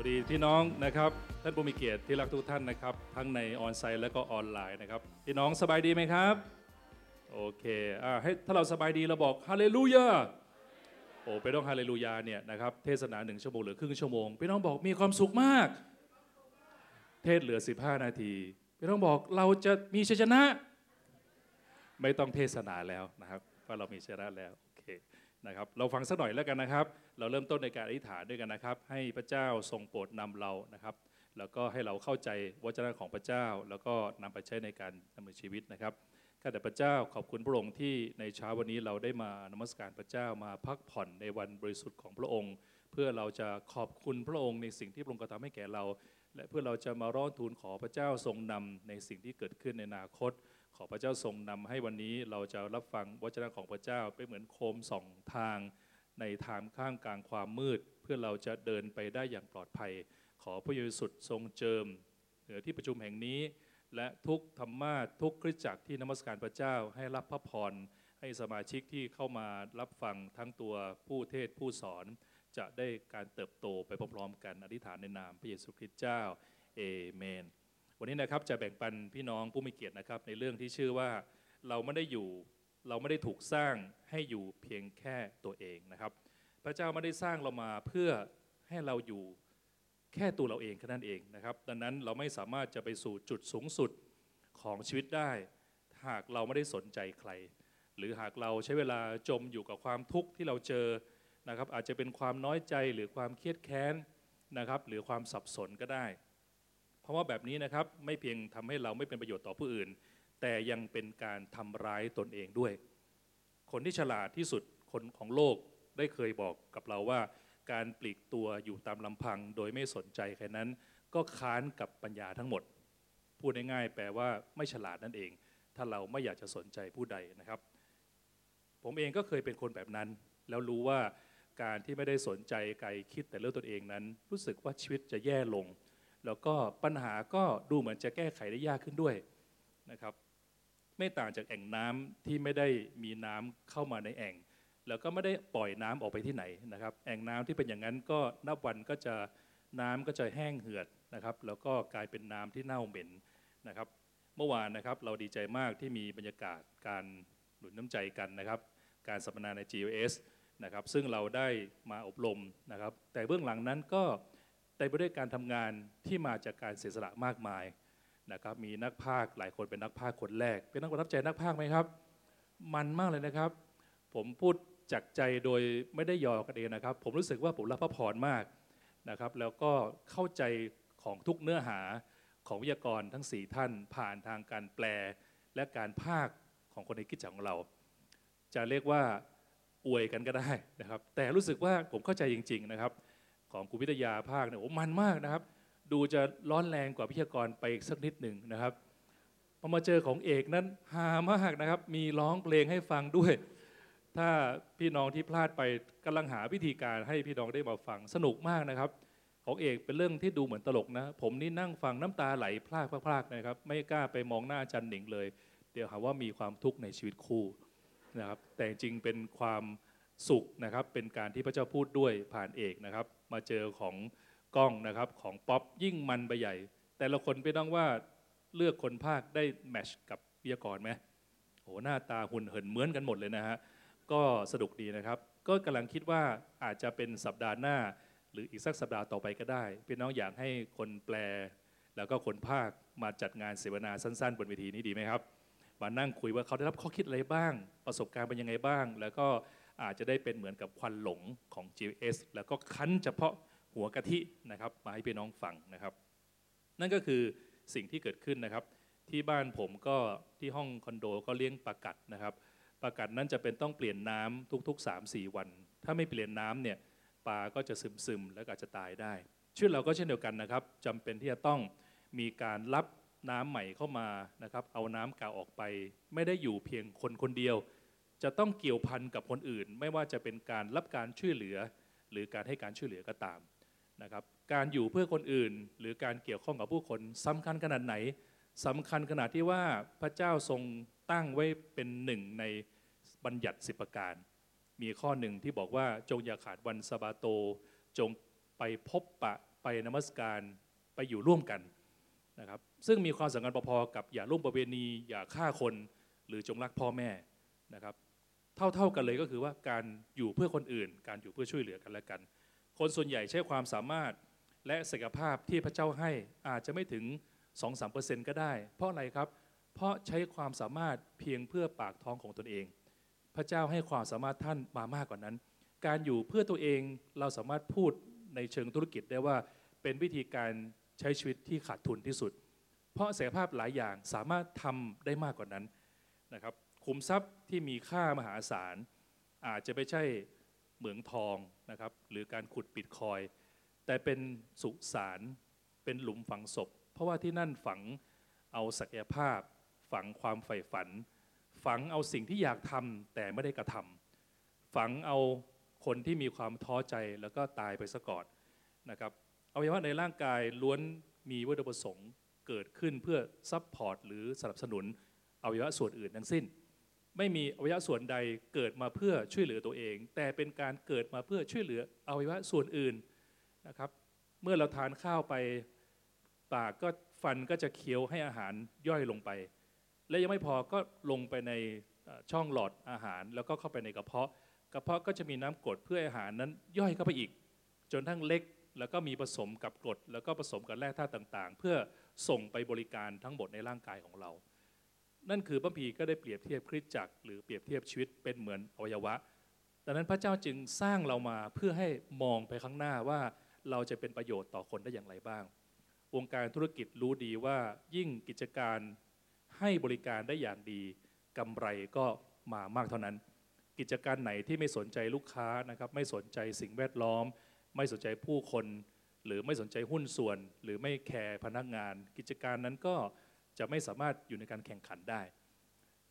วัสดีพี่น้องนะครับท่านผู้มีเกียรติที่รักทุกท่านนะครับ ทั้งในออนไซต์และก็ออนไลน์นะครับพี่น้องสบายดีไหมครับ โอเคอ่าให้ถ้าเราสบายดีเราบอกฮาเลลูยาโอ้ไปต้องฮาเลลูยาเนี่ยนะครับเทศนาหนึ่งชั่วโมงหรือครึ่งชั่วโมงพี่น้องบอกมีความสุขมาก เทศเหลือ 15 นาทีพี่น้องบอกเราจะมีชัยชนะ ไม่ต้องเทศนาแล้วนะครับเพราเรามีชัยชนะแล้ว นะครับเราฟังสักหน่อยแล้วกันนะครับ เราเริ่มต้นในการอธิษฐานด้วยกันนะครับ ให้พระเจ้าทรงโปรดนำเรานะครับ แล้วก็ให้เราเข้าใจวจนะของพระเจ้า แล้วก็นำไปใช้ในการดำเนินชีวิตนะครับข้าแต่พระเจ้าขอบคุณพระองค์ที่ในเช้าวันนี้เราได้มานมัสการพระเจ้ามาพักผ่อนในวันบริสุทธิ์ของพระองค์ เพื่อเราจะขอบคุณพระองค์ในสิ่งที่พระองค์กระทำให้แก่เรา และเพื่อเราจะมาร้องทูลขอพระเจ้าทรงนำในสิ่งที่เกิดขึ้นในอนาคต ขอพระเจ้าทรงนำให้วันนี้เราจะรับฟังวจนะของพระเจ้าเป็นเหมือนโคมสองทางในทางข้างกลางความมืด เพื่อเราจะเดินไปได้อย่างปลอดภัย ขอพระเยซูทรงเจิมเหนือที่ประชุมแห่งนี้ และทุกธรรมาทุกคริสตจักรที่นมัสการพระเจ้าให้รับพระพรให้สมาชิกที่เข้ามารับฟังทั้งตัวผู้เทศผู้สอน จะได้การเติบโตไปพร้อมๆกันอธิษฐานในนามพระเยซูคริสต์เจ้าเอเมน วันนี้นะครับจะแบ่งปันพี่น้องผู้มีเกียรตินะครับ ในเรื่องที่ชื่อว่าเราไม่ได้อยู่เราไม่ได้ถูกสร้างให้อยู่เพียงแค่ตัวเองนะครับ พระเจ้าไม่ได้สร้างเรามาเพื่อให้เราอยู่แค่ตัวเราเองแค่นั้นเองนะครับ ดังนั้นเราไม่สามารถจะไปสู่จุดสูงสุดของชีวิตได้ หากเราไม่ได้สนใจใคร หรือหากเราใช้เวลาจมอยู่กับความทุกข์ที่เราเจอนะครับ อาจจะเป็นความน้อยใจหรือความเครียดแค้นนะครับ หรือความสับสนก็ได้ ราะว่าแบบนี้นะครับไม่เพียงทำให้เราไม่เป็นประโยชน์ต่อผู้อื่น แต่ยังเป็นการทำร้ายตนเองด้วย คนที่ฉลาดที่สุดคนของโลกได้เคยบอกกับเราว่า การปลีกตัวอยู่ตามลำพัง โดยไม่สนใจใครนั้น ก็ค้านกับปัญญาทั้งหมด พูดง่ายๆแปลว่าไม่ฉลาดนั่นเอง ถ้าเราไม่อยากจะสนใจผู้ใดนะครับ ผมเองก็เคยเป็นคนแบบนั้น แล้วรู้ว่าการที่ไม่ได้สนใจใครคิดแต่เรื่องตนเองนั้น รู้สึกว่าชีวิตจะแย่ลง แล้วก็ปัญหาก็ดูเหมือนจะแก้ไขได้ยากขึ้นด้วยนะครับ ไม่ต่างจากแอ่งน้ำที่ไม่ได้มีน้ำเข้ามาในแอ่ง แล้วก็ไม่ได้ปล่อยน้ำออกไปที่ไหนนะครับ แอ่งน้ำที่เป็นอย่างนั้นก็นับวันก็จะน้ำก็จะแห้งเหือดนะครับ แล้วก็กลายเป็นน้ำที่เน่าเหม็นนะครับ เมื่อวานนะครับเราดีใจมากที่มีบรรยากาศการหนุนน้ำใจกันนะครับ การสัมมนาใน GOS นะครับ ซึ่งเราได้มาอบรมนะครับ แต่เบื้องหลังนั้นก็ เต็มไปด้วยการทำงานที่มาจากการเสียสละมากมายนะครับ มีนักพากย์หลายคนเป็นนักพากย์คนแรก เป็นนักประทับใจนักพากย์ไหมครับ มันมากเลยนะครับ ผมพูดจากใจโดยไม่ได้ยอกันเองนะครับ ผมรู้สึกว่าผมรับพระพรมากนะครับ แล้วก็เข้าใจของทุกเนื้อหาของวิทยากรทั้ง 4 ท่าน ผ่านทางการแปล และการพากย์ของคนในคิดจักรของเรา จะเรียกว่าอวยกันก็ได้นะครับ แต่รู้สึกว่าผมเข้าใจจริง ๆนะครับ ของครูวิทยาภาคเนี่ยโอ้มันมากนะครับ ดูจะร้อนแรงกว่าวิทยากรไปอีกสักนิดหนึ่งนะครับพอมาเจอของเอกนั้นฮามากนะครับ มีร้องเพลงให้ฟังด้วย ถ้าพี่น้องที่พลาดไปกำลังหาวิธีการให้พี่น้องได้มาฟังสนุกมากนะครับ ของเอกเป็นเรื่องที่ดูเหมือนตลกนะ ผมนี่นั่งฟังน้ำตาไหลพลากพลากนะครับ ไม่กล้าไปมองหน้าอาจันหนิงเลย เดี๋ยวหาว่ามีความทุกข์ในชีวิตคู่นะครับ แต่จริงเป็นความสุขนะครับ เป็นการที่พระเจ้าพูดด้วยผ่านเอกนะครับ มาเจอของกล้องนะครับของป๊อปยิ่งมันไปใหญ่ แต่ละคนไปต้องว่าเลือกคนภาคได้แมชกับวิทยากรไหมโหหน้าตาหุ่นเหินเหมือนกันหมดเลยนะฮะก็สนุกดีนะครับ ก็กำลังคิดว่าอาจจะเป็นสัปดาห์หน้า หรืออีกสักสัปดาห์ต่อไปก็ได้พี่น้องอยากให้คนแปล แล้วก็คนภาคมาจัดงานเสวนาสั้นๆ บนเวทีนี้ดีไหมครับมานั่งคุยว่าเขาได้รับข้อคิดอะไรบ้าง ประสบการณ์เป็นยังไงบ้าง แล้วก็ อาจจะได้เป็นเหมือนกับควันหลงของ GS แล้วก็คั้นเฉพาะหัวกะทินะครับมาให้พี่น้องฟังนะครับ นั่นก็คือสิ่งที่เกิดขึ้นนะครับ ที่บ้านผมก็ที่ห้องคอนโดก็เลี้ยงปลากัดนะครับปลากัดนั้นจะเป็นต้องเปลี่ยนน้ำทุก ๆ 3-4 วัน ถ้าไม่เปลี่ยนน้ำเนี่ยปลาก็จะซึมๆแล้วก็อาจจะตายได้ชีวิตเราก็เช่นเดียวกันนะครับจำเป็นที่จะต้องมีการรับน้ำใหม่เข้ามานะครับ เอาน้ำเก่าออกไป ไม่ได้อยู่เพียงคนคนเดียว จะต้องเกี่ยวพันกับคนอื่น ไม่ว่าจะเป็นการรับการช่วยเหลือ หรือการให้การช่วยเหลือก็ตามนะครับการอยู่เพื่อคนอื่น หรือการเกี่ยวข้องกับผู้คนสำคัญขนาดไหนสำคัญขนาดที่ว่าพระเจ้าทรงตั้งไว้เป็นหนึ่งในบัญญัติสิบประการ มีข้อหนึ่งที่บอกว่าจงอย่าขาดวันสบาโต จงไปพบปะไปนมัสการไปอยู่ร่วมกันนะครับซึ่งมีความสำคัญพอๆกับอย่าร่วมประเวณี อย่าฆ่าคน หรือจงรักพ่อแม่นะครับ เท่าๆกันเลยก็คือว่าการอยู่เพื่อคนอื่น การอยู่เพื่อช่วยเหลือกันและกัน คนส่วนใหญ่ใช้ความสามารถและศักยภาพที่พระเจ้าให้อาจจะไม่ถึง 2-3%ก็ได้ เพราะอะไรครับ เพราะใช้ความสามารถเพียงเพื่อปากท้องของตนเอง พระเจ้าให้ความสามารถท่านมามากกว่านั้น การอยู่เพื่อตัวเองเราสามารถพูดในเชิงธุรกิจได้ว่าเป็นวิธีการใช้ชีวิตที่ขาดทุนที่สุด เพราะศักยภาพหลายอย่างสามารถทำได้มากกว่านั้นนะครับ ขุมทรัพย์ที่มีค่ามหาศาล อาจจะไม่ใช่เหมืองทองนะครับ หรือการขุดปิดคอย แต่เป็นสุสานเป็นหลุมฝังศพ เพราะว่าที่นั่นฝังเอาศักยภาพ ฝังความใฝ่ฝัน ฝังเอาสิ่งที่อยากทำแต่ไม่ได้กระทำฝังเอาคนที่มีความท้อใจแล้วก็ตายไปซะก่อนนะครับอวัยวะในร่างกายล้วนมีวัตถุประสงค์เกิดขึ้นเพื่อ support หรือสนับสนุนอวัยวะส่วนอื่นทั้งสิ้น ไม่มีอวัยวะส่วนใดเกิดมาเพื่อช่วยเหลือตัวเอง แต่เป็นการเกิดมาเพื่อช่วยเหลืออวัยวะส่วนอื่นนะครับ เมื่อเราทานข้าวไปปากก็ฟันก็จะเคี้ยวให้อาหารย่อยลงไป และยังไม่พอก็ลงไปในช่องหลอดอาหาร แล้วก็เข้าไปในกระเพาะ กระเพาะก็จะมีน้ำกรดเพื่ออาหารนั้นย่อยเข้าไปอีก จนทั้งเล็กแล้วก็มีผสมกับกรดแล้วก็ผสมกับแร่ธาตุต่างๆ เพื่อส่งไปบริการทั้งหมดในร่างกายของเรา นั่นคือพระพีก็ได้เปรียบเทียบคริสตจักรหรือเปรียบเทียบชีวิตเป็นเหมือนอวัยวะดังนั้นพระเจ้าจึงสร้างเรามาเพื่อให้มองไปข้างหน้าว่าเราจะเป็นประโยชน์ต่อคนได้อย่างไรบ้าง วงการธุรกิจรู้ดีว่ายิ่งกิจการให้บริการได้อย่างดีกำไรก็มามากเท่านั้น กิจการไหนที่ไม่สนใจลูกค้านะครับไม่สนใจสิ่งแวดล้อม ไม่สนใจผู้คน หรือไม่สนใจหุ้นส่วน หรือไม่แคร์พนักงาน กิจการนั้นก็ จะไม่สามารถอยู่ในการแข่งขันได้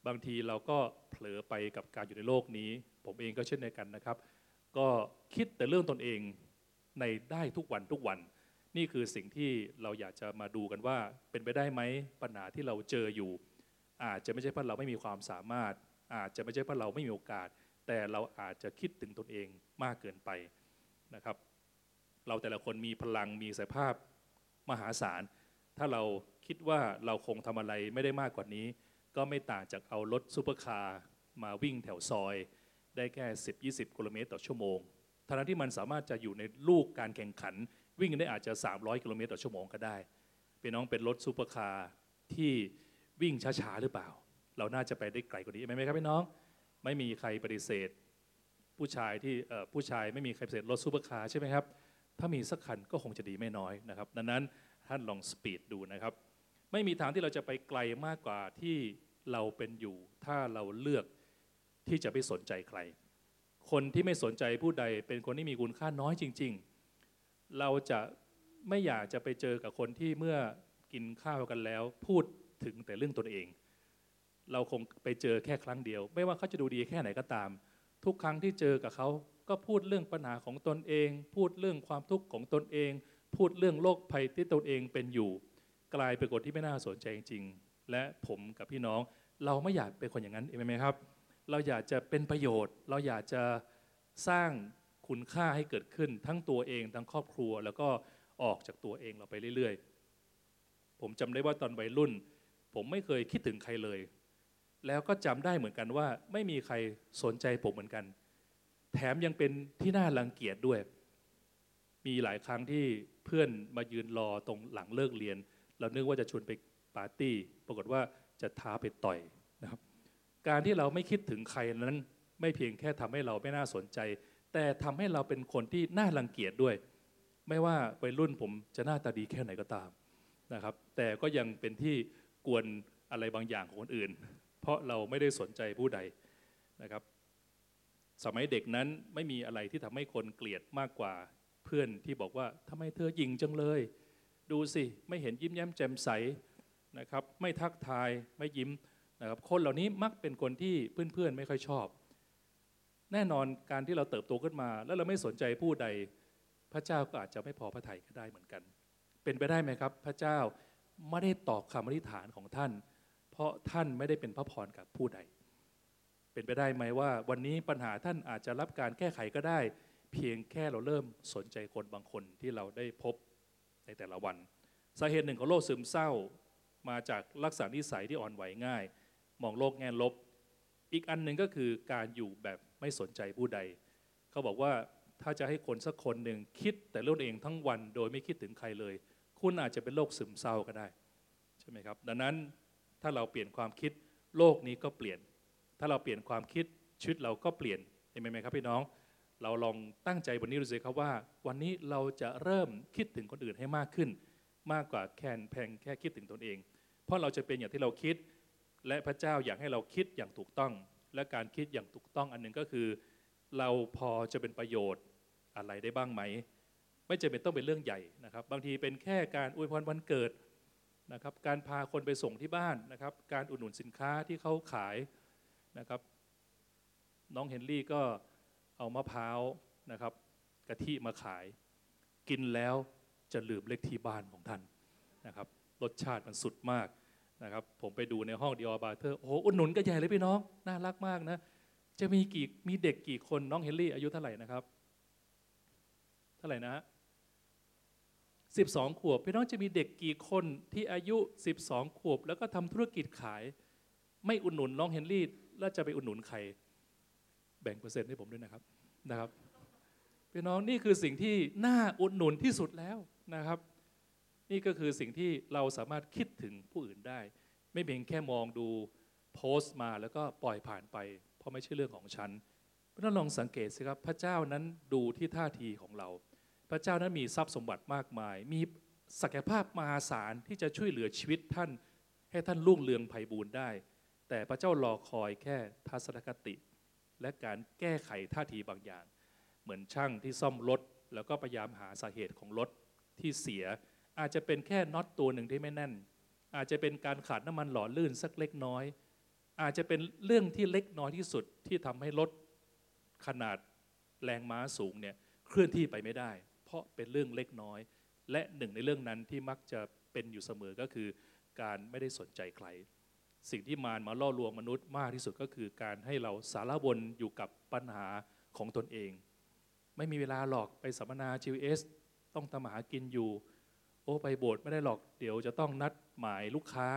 บางทีเราก็เผลอไปกับการอยู่ในโลกนี้ ผมเองก็เช่นเดียวกันนะครับ ก็คิดแต่เรื่องตนเองในได้ทุกวันทุกวัน นี่คือสิ่งที่เราอยากจะมาดูกันว่าเป็นไปได้ไหมปัญหาที่เราเจออยู่ อาจจะไม่ใช่เพราะเราไม่มีความสามารถ อาจจะไม่ใช่เพราะเราไม่มีโอกาส แต่เราอาจจะคิดถึงตนเองมากเกินไปนะครับ เราแต่ละคนมีพลังมีศักยภาพมหาศาล ถ้าเรา คิดว่าเราคงทำอะไรไม่ได้มากกว่านี้ ก็ไม่ต่างจากเอารถซูเปอร์คาร์มาวิ่งแถวซอย ได้แค่ 10-20 กิโลเมตรต่อชั่วโมงทั้งที่มันสามารถจะอยู่ในลู่การแข่งขัน วิ่งได้อาจจะ 300 กิโลเมตรต่อชั่วโมงก็ได้เป็นน้องเป็นรถซูเปอร์คาร์ที่วิ่งช้าๆหรือเปล่า เราน่าจะไปได้ไกลกว่านี้ไหมครับพี่น้อง ไม่มีใครปฏิเสธ ผู้ชายที่ผู้ชายไม่มีใครปฏิเสธรถซูเปอร์คาร์ใช่ไหมครับถ้ามีสักคันก็คงจะดีไม่น้อยนะครับ ดังนั้นท่านลอง speed ดูนะครับ ไม่มีทางที่เราจะไปไกลมากกว่าที่เราเป็นอยู่ ถ้าเราเลือกที่จะไม่สนใจใคร คนที่ไม่สนใจผู้ใดเป็นคนที่มีคุณค่าน้อยจริง ๆ เราจะไม่อยากจะไปเจอกับคนที่เมื่อกินข้าวกันแล้ว พูดถึงแต่เรื่องตนเอง เราคงไปเจอแค่ครั้งเดียว ไม่ว่าเขาจะดูดีแค่ไหนก็ตาม ทุกครั้งที่เจอกับเขาก็พูดเรื่องปัญหาของตนเอง พูดเรื่องความทุกข์ของตนเอง พูดเรื่องโรคภัยที่ตนเองเป็นอยู่ กลายเป็นคนที่ไม่น่าสนใจจริงๆ และผมกับพี่น้องเราไม่อยากเป็นคนอย่างนั้นเองไหมครับ เราอยากจะเป็นประโยชน์ เราอยากจะสร้างคุณค่าให้เกิดขึ้นทั้งตัวเองทั้งครอบครัว แล้วก็ออกจากตัวเองเราไปเรื่อยๆ ผมจำได้ว่าตอนวัยรุ่น ผมไม่เคยคิดถึงใครเลย แล้วก็จำได้เหมือนกันว่า ไม่มีใครสนใจผมเหมือนกัน แถมยังเป็นที่น่ารังเกียจด้วย มีหลายครั้งที่เพื่อนมายืนรอตรงหลังเลิกเรียน เรานึกว่าจะชวนไปปาร์ตี้ ปรากฏว่าจะท้าไปต่อยนะครับ การที่เราไม่คิดถึงใครนั้น ไม่เพียงแค่ทำให้เราไม่น่าสนใจ แต่ทำให้เราเป็นคนที่น่ารังเกียจด้วย ไม่ว่าวัยรุ่นผมจะหน้าตาดีแค่ไหนก็ตามนะครับ แต่ก็ยังเป็นที่กวนอะไรบางอย่างของคนอื่น เพราะเราไม่ได้สนใจผู้ใดนะครับ สมัยเด็กนั้นไม่มีอะไรที่ทำให้คนเกลียดมากกว่าเพื่อนที่บอกว่าทำไมเธอยิงจังเลย ดูสิ ไม่เห็นยิ้มแย้มแจ่มใสนะครับ ไม่ทักทายไม่ยิ้มนะครับคนเหล่านี้มักเป็นคนที่เพื่อนๆไม่ค่อยชอบ แน่นอนการที่เราเติบโตขึ้นมา แล้วเราไม่สนใจผู้ใด พระเจ้าก็อาจจะไม่พอพระทัยก็ได้เหมือนกัน เป็นไปได้ไหมครับ พระเจ้าไม่ได้ตอบคำอธิษฐานของท่าน เพราะท่านไม่ได้เป็นพระพรกับผู้ใด เป็นไปได้ไหมว่า วันนี้ปัญหาท่านอาจจะรับการแก้ไขก็ได้ เพียงแค่เราเริ่มสนใจคนบางคนที่เราได้พบ ในแต่ละวัน สาเหตุหนึ่งของโรคซึมเศร้า มาจากลักษณะนิสัยที่อ่อนไหวง่าย มองโลกแง่ลบ อีกอันหนึ่งก็คือการอยู่แบบไม่สนใจผู้ใด เขาบอกว่าถ้าจะให้คนสักคนหนึ่งคิดแต่เรื่องเองทั้งวันโดยไม่คิดถึงใครเลย คุณอาจจะเป็นโรคซึมเศร้าก็ได้ใช่ไหมครับ ดังนั้นถ้าเราเปลี่ยนความคิดโลกนี้ก็เปลี่ยน ถ้าเราเปลี่ยนความคิดชีวิตเราก็เปลี่ยนเห็นไหมครับพี่น้อง เราลองตั้งใจวันนี้ดูสิครับว่า วันนี้เราจะเริ่มคิดถึงคนอื่นให้มากขึ้น มากกว่าแค่แพงแค่คิดถึงตนเอง เพราะเราจะเป็นอย่างที่เราคิด และพระเจ้าอยากให้เราคิดอย่างถูกต้อง และการคิดอย่างถูกต้องอันหนึ่งก็คือ เราพอจะเป็นประโยชน์อะไรได้บ้างไหม ไม่จำเป็นต้องเป็นเรื่องใหญ่นะครับ บางทีเป็นแค่การอวยพรวันเกิดนะครับ การพาคนไปส่งที่บ้านนะครับ การอุดหนุนสินค้าที่เขาขายนะครับ น้องเฮนรี่ก็ เอามะพร้าวนะครับกะทิมาขาย กินแล้วจะลืมเลขที่บ้านของท่านนะครับรสชาติมันสุดมากนะครับผมไปดูในห้องดีออบาเทอร์โอ้โหอุดหนุนก็ใหญ่เลยพี่น้องน่ารักมากนะจะมีกี่มีเด็กกี่คนน้องเฮนรี่อายุเท่าไหร่นะครับ เท่าไหร่นะฮะสิบสองขวบพี่น้องจะมีเด็กกี่คนที่อายุ 12 ขวบ แล้วก็ทำธุรกิจขาย ไม่อุดหนุนน้องเฮนรี่แล้วจะไปอุดหนุนใคร บ่งเปอร์เซ็นต์ให้ผมด้วยนะครับนะครับพี่น้องนี่คือสิ่งที่น่าอุดหนุนที่สุดแล้วนะครับ นี่ก็คือสิ่งที่เราสามารถคิดถึงผู้อื่นได้ ไม่เพียงแค่มองดูโพสต์มาแล้วก็ปล่อยผ่านไป เพราะไม่ใช่เรื่องของฉันพี่น้องลองสังเกตสิครับพระเจ้านั้นดูที่ท่าทีของเรา พระเจ้านั้นมีทรัพย์สมบัติมากมาย มีศักยภาพมหาศาลที่จะช่วยเหลือชีวิตท่าน ให้ท่านรุ่งเรืองไพบูรณ์ได้ แต่พระเจ้ารอคอยแค่ทัศนคติ และการแก้ไขท่าทีบางอย่าง เหมือนช่างที่ซ่อมรถ แล้วก็พยายามหาสาเหตุของรถที่เสีย อาจจะเป็นแค่น็อตตัวหนึ่งที่ไม่แน่น อาจจะเป็นการขาดน้ำมันหล่อลื่นสักเล็กน้อย อาจจะเป็นเรื่องที่เล็กน้อยที่สุดที่ทำให้รถขนาดแรงม้าสูงเนี่ยเคลื่อนที่ไปไม่ได้ เพราะเป็นเรื่องเล็กน้อย และหนึ่งในเรื่องนั้นที่มักจะเป็นอยู่เสมอก็คือ การไม่ได้สนใจใคร สิ่งที่มารมาล่อลวงมนุษย์มากที่สุดก็คือการให้เราสารวนอยู่กับปัญหาของตนเอง ไม่มีเวลาหรอกไปสัมมนา GS ต้องทำมาหากินอยู่ โอ้ไปโบสถ์ไม่ได้หรอกเดี๋ยวจะต้องนัดหมายลูกค้า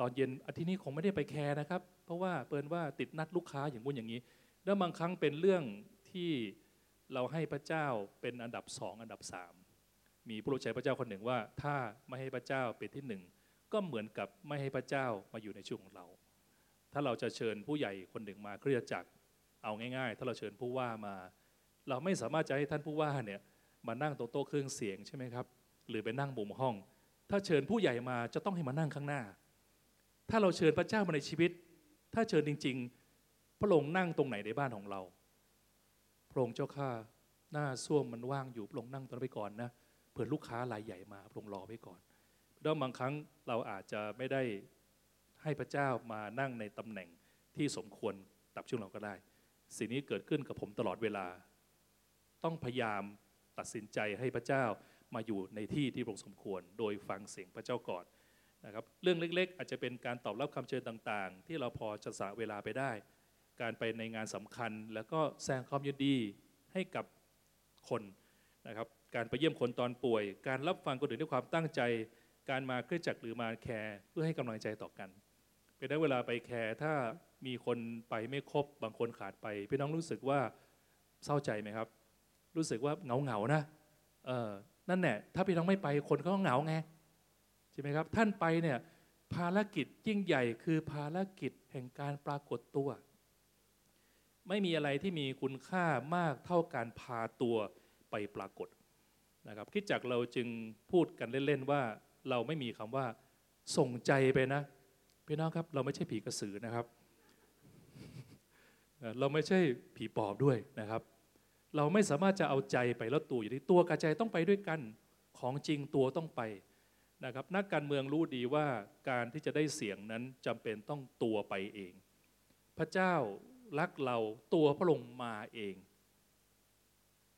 ตอนเย็นอาทิตย์นี้คงไม่ได้ไปแคร์นะครับ เพราะว่าเปินว่าติดนัดลูกค้าอย่างบุญอย่างนี้ แล้วบางครั้งเป็นเรื่องที่เราให้พระเจ้าเป็นอันดับสองอันดับสามมีผู้รู้ใจพระเจ้าคนหนึ่งว่า ถ้าไม่ให้พระเจ้าเป็นที่หนึ่ง ก็เหมือนกับไม่ให้พระเจ้ามาอยู่ในชีวิตของเรา ถ้าเราจะเชิญผู้ใหญ่คนหนึ่งมาเครียดจักรเอาง่าย ๆ ถ้าเราเชิญผู้ว่ามา เราไม่สามารถจะให้ท่านผู้ว่าเนี่ยมานั่งโต๊ะโต๊ะเครื่องเสียงใช่ไหมครับ หรือไปนั่งมุมห้อง ถ้าเชิญผู้ใหญ่มาจะต้องให้มานั่งข้างหน้า ถ้าเราเชิญพระเจ้ามาในชีวิต ถ้าเชิญจริง ๆ พระองค์นั่งตรงไหนในบ้านของเรา พระองค์เจ้าข้าหน้าส้วมมันว่างอยู่พระองค์นั่งตรงนั้นไปก่อนนะเผื่อลูกค้ารายใหญ่มาพระองค์รอไว้ก่อน แล้วบางครั้งเราอาจจะไม่ได้ให้พระเจ้ามานั่งในตำแหน่งที่สมควรตับช่วงเราก็ได้ สิ่งนี้เกิดขึ้นกับผมตลอดเวลา ต้องพยายามตัดสินใจให้พระเจ้ามาอยู่ในที่ที่พระองค์สมควร โดยฟังเสียงพระเจ้าก่อนนะครับ เรื่องเล็กๆ อาจจะเป็นการตอบรับคำเชิญต่างๆ ที่เราพอจะสะเวลาไปได้ การไปในงานสำคัญ แล้วก็แสดงความยินดีให้กับคนนะครับ การไปเยี่ยมคนตอนป่วย การรับฟังคนอื่นด้วยความตั้งใจ การมาเคลื่อนจักรหรือมาแคร์เพื่อให้กำลังใจต่อกันเป็นได้เวลาไปแคร์ถ้ามีคนไปไม่ครบบางคนขาดไปพี่น้องรู้สึกว่าเศร้าใจไหมครับ รู้สึกว่าเหงาเหงานะเออนั่นแหละถ้าพี่น้องไม่ไปคนก็เหงาไงใช่ไหมครับ ท่านไปเนี่ยภารกิจยิ่งใหญ่คือภารกิจแห่งการปรากฏตัว ไม่มีอะไรที่มีคุณค่ามากเท่าการพาตัวไปปรากฏนะครับคิดจากเราจึงพูดกันเล่นๆว่า เราไม่มีคำว่าส่งใจไปนะพี่น้องครับ เราไม่ใช่ผีกระสือนะครับ เราไม่ใช่ผีปอบด้วยนะครับ เราไม่สามารถจะเอาใจไปแล้วตัวอยู่ที่ตัวกับใจต้องไปด้วยกันของจริงตัวต้องไปนะครับ นักการเมืองรู้ดีว่าการที่จะได้เสียงนั้นจำเป็นต้องตัวไปเอง พระเจ้ารักเราตัวพระองค์มาเอง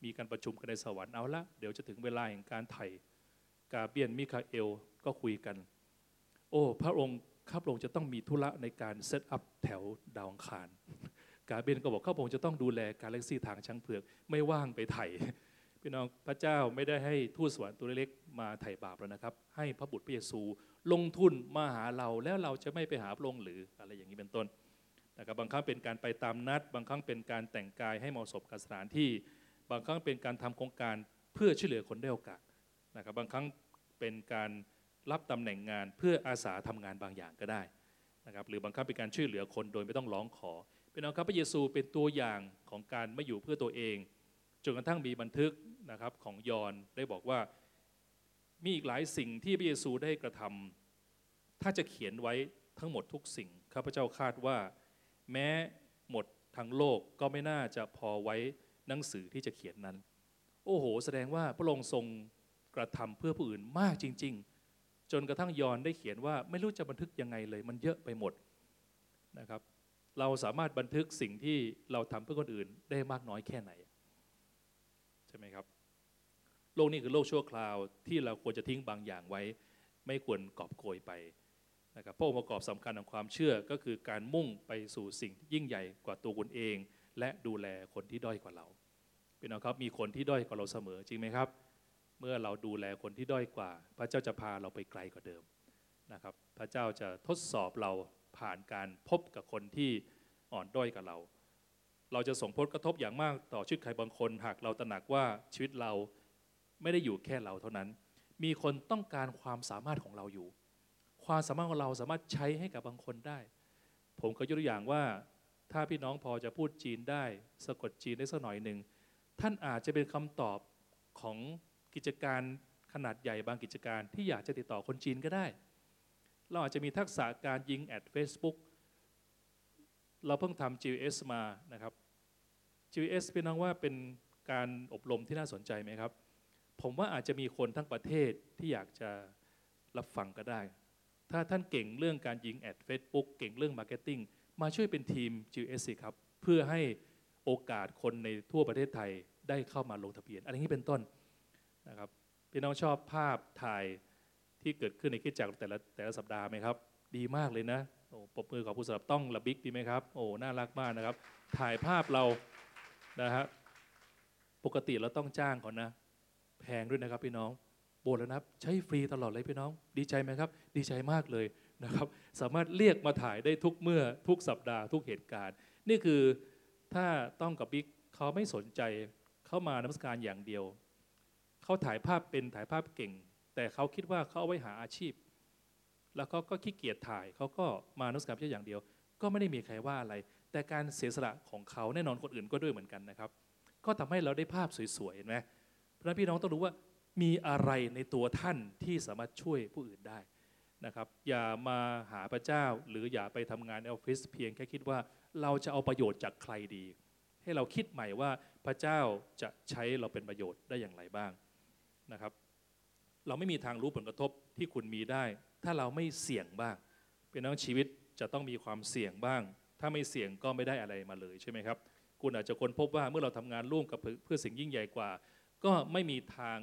มีการประชุมกันในสวรรค์เอาละเดี๋ยวจะถึงเวลาแห่งการไถ่ กาเบียนมิคาเอลก็คุยกัน โอ้ พระองค์ข้าพระองค์จะต้องมีธุระในการเซตอัพแถวดาวอังคาร กาเบียนก็บอกข้าพระองค์จะต้องดูแลการเล็กซี่ทางช้างเผือกไม่ว่างไปไถ่พี่น้องพระเจ้าไม่ได้ให้ทูตสวรรค์ตัวเล็กๆมาไถ่บาปแล้วนะครับ ให้พระบุตรพระเยซูลงทุนมาหาเราแล้วเราจะไม่ไปหาพระองค์หรืออะไรอย่างนี้เป็นต้นนะครับบางครั้งเป็นการไปตามนัด บางครั้งเป็นการแต่งกายให้เหมาะสมกับสถานที่ บางครั้งเป็นการทำโครงการเพื่อช่วยเหลือคนได้โอกาส นะครับบางครั้งเป็นการรับตำแหน่งงานเพื่ออาสาทำงานบางอย่างก็ได้นะครับหรือบางครั้งเป็นการช่วยเหลือคนโดยไม่ต้องร้องขอพี่น้องครับพระเยซูเป็นตัวอย่างของการไม่อยู่เพื่อตัวเองจนกระทั่งมีบันทึกนะครับของยอห์นได้บอกว่ามีอีกหลายสิ่งที่พระเยซูได้กระทำถ้าจะเขียนไว้ทั้งหมดทุกสิ่งข้าพเจ้าคาดว่า แม้หมดทั้งโลกก็ไม่น่าจะพอไว้หนังสือที่จะเขียนนั้น โอ้โห แสดงว่าพระองค์ทรง กระทำเพื่อผู้อื่นมากจริง ๆ จนกระทั่งยอนได้เขียนว่าไม่รู้จะบันทึกยังไงเลย มันเยอะไปหมดนะครับ เราสามารถบันทึกสิ่งที่เราทำเพื่อคนอื่นได้มากน้อยแค่ไหน ใช่ไหมครับ โลกนี้คือโลกชั่วคราวที่เราควรจะทิ้งบางอย่างไว้ ไม่ควรกอบโกยไปนะครับพระองค์ประกอบสำคัญของความเชื่อก็คือการมุ่งไปสู่สิ่งที่ยิ่งใหญ่กว่าตัวคุณเอง และดูแลคนที่ด้อยกว่าเราพี่น้องครับมีคนที่ด้อยกว่าเราเสมอจริงไหมครับ เมื่อเราดูแลคนที่ด้อยกว่า พระเจ้าจะพาเราไปไกลกว่าเดิมนะครับ พระเจ้าจะทดสอบเราผ่านการพบกับคนที่อ่อนด้อยกับเรา เราจะส่งผลกระทบอย่างมากต่อชีวิตใครบางคน หากเราตระหนักว่าชีวิตเราไม่ได้อยู่แค่เราเท่านั้น มีคนต้องการความสามารถของเราอยู่ ความสามารถของเราสามารถใช้ให้กับบางคนได้ ผมก็ยกตัวอย่างว่าถ้าพี่น้องพอจะพูดจีนได้ สะกดจีนได้สักหน่อยหนึ่งท่านอาจจะเป็นคำตอบของ กิจการขนาดใหญ่บางกิจการที่อยากจะติดต่อคนจีนก็ได้ เราอาจจะมีทักษะการยิงแอด Facebook เราเพิ่งทำ GS มานะครับ GS พี่น้องว่าเป็นการอบรมที่น่าสนใจไหมครับ ผมว่าอาจจะมีคนทั้งประเทศที่อยากจะรับฟังก็ได้ ถ้าท่านเก่งเรื่องการยิงแอด Facebook เก่งเรื่องมาร์เก็ตติ้งมาช่วยเป็นทีม GS สิครับ เพื่อให้โอกาสคนในทั่วประเทศไทยได้เข้ามาลงทะเบียน อะไรนี้เป็นต้น นะครับพี่น้องชอบภาพถ่ายที่เกิดขึ้นในคริสตจักรแต่ละแต่ละสัปดาห์ไหมครับ ดีมากเลยนะโอ้ปรบมือขอบคุณสำหรับต้องระบิกดีไหมครับโอ้น่ารักมากนะครับ ถ่ายภาพเรานะฮะปกติเราต้องจ้างเขานะ แพงด้วยนะครับพี่น้องโบสถ์แล้วนะครับใช้ฟรีตลอดเลยพี่น้อง ดีใจไหมครับ ดีใจมากเลยนะครับ สามารถเรียกมาถ่ายได้ทุกเมื่อทุกสัปดาห์ทุกเหตุการณ์ นี่คือถ้าต้องกับบิ๊กเขาไม่สนใจเข้ามานมัสการอย่างเดียว เขาถ่ายภาพเป็นถ่ายภาพเก่ง แต่เขาคิดว่าเขาเอาไว้หาอาชีพ แล้วเขาก็ขี้เกียจถ่ายเขาก็มานมัสการเพียอย่างเดียว ก็ไม่ได้มีใครว่าอะไร แต่การเสียสละของเขาแน่นอนคนอื่นก็ด้วยเหมือนกันนะครับ ก็ทำให้เราได้ภาพสวยๆเห็นไหมพระฉะนั้นพี่น้องต้องรู้ว่ามีอะไรในตัวท่านที่สามารถช่วยผู้อื่นได้นะครับ อย่ามาหาพระเจ้า หรืออย่าไปทำงานออฟฟิศเพียงแค่คิดว่าเราจะเอาประโยชน์จากใครดี ให้เราคิดใหม่ว่าพระเจ้าจะใช้เราเป็นประโยชน์ได้อย่างไรบ้าง นะครับ เราไม่มีทางรู้ผลกระทบที่คุณมีได้ ถ้าเราไม่เสี่ยงบ้างเป็นน้องชีวิตจะต้องมีความเสี่ยงบ้าง ถ้าไม่เสี่ยงก็ไม่ได้อะไรมาเลยใช่ไหมครับ คุณอาจจะค้นพบว่าเมื่อเราทำงานร่วมกับเพื่อสิ่งยิ่งใหญ่กว่า ก็ไม่มีทาง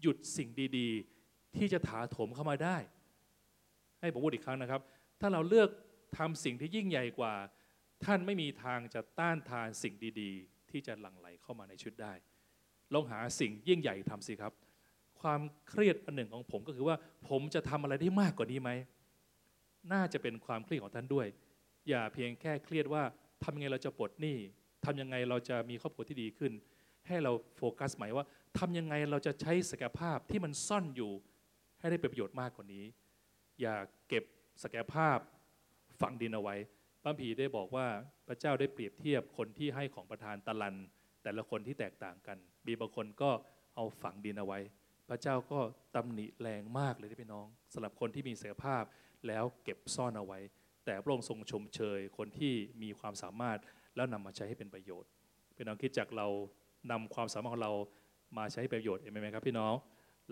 หยุดสิ่งดีๆ ที่จะถาโถมเข้ามาได้ ให้ผมพูดอีกครั้งนะครับ ถ้าเราเลือกทำสิ่งที่ยิ่งใหญ่กว่า ท่านไม่มีทางจะต้านทานสิ่งดี ๆ ที่จะหลั่งไหลเข้ามาในชีวิตได้ ลองหาสิ่งยิ่งใหญ่ทำสิครับ ความเครียดอันหนึ่งของผมก็คือว่า ผมจะทำอะไรได้มากกว่านี้ไหม น่าจะเป็นความเครียดของท่านด้วย อย่าเพียงแค่เครียดว่าทำยังไงเราจะปลดหนี้ทำยังไงเราจะมีครอบครัวที่ดีขึ้น ให้เราโฟกัสหมายว่าทำยังไงเราจะใช้ศักยภาพที่มันซ่อนอยู่ให้ได้เป็นประโยชน์มากกว่านี้ อย่าเก็บศักยภาพฝังดินเอาไว้พระพีได้บอกว่าพระเจ้าได้เปรียบเทียบคนที่ให้ของประทานตะลัน แต่ละคนที่แตกต่างกัน มีบางคนก็เอาฝังดินเอาไว้ พระเจ้าก็ตำหนิแรงมากเลยที่พี่น้องสำหรับคนที่มีศักยภาพแล้วเก็บซ่อนเอาไว้ แต่พระองค์ทรงชมเชยคนที่มีความสามารถแล้วนำมาใช้ให้เป็นประโยชน์พี่น้องคิดจากเรานำความสามารถของเรามาใช้ประโยชน์เห็นไหมครับพี่น้อง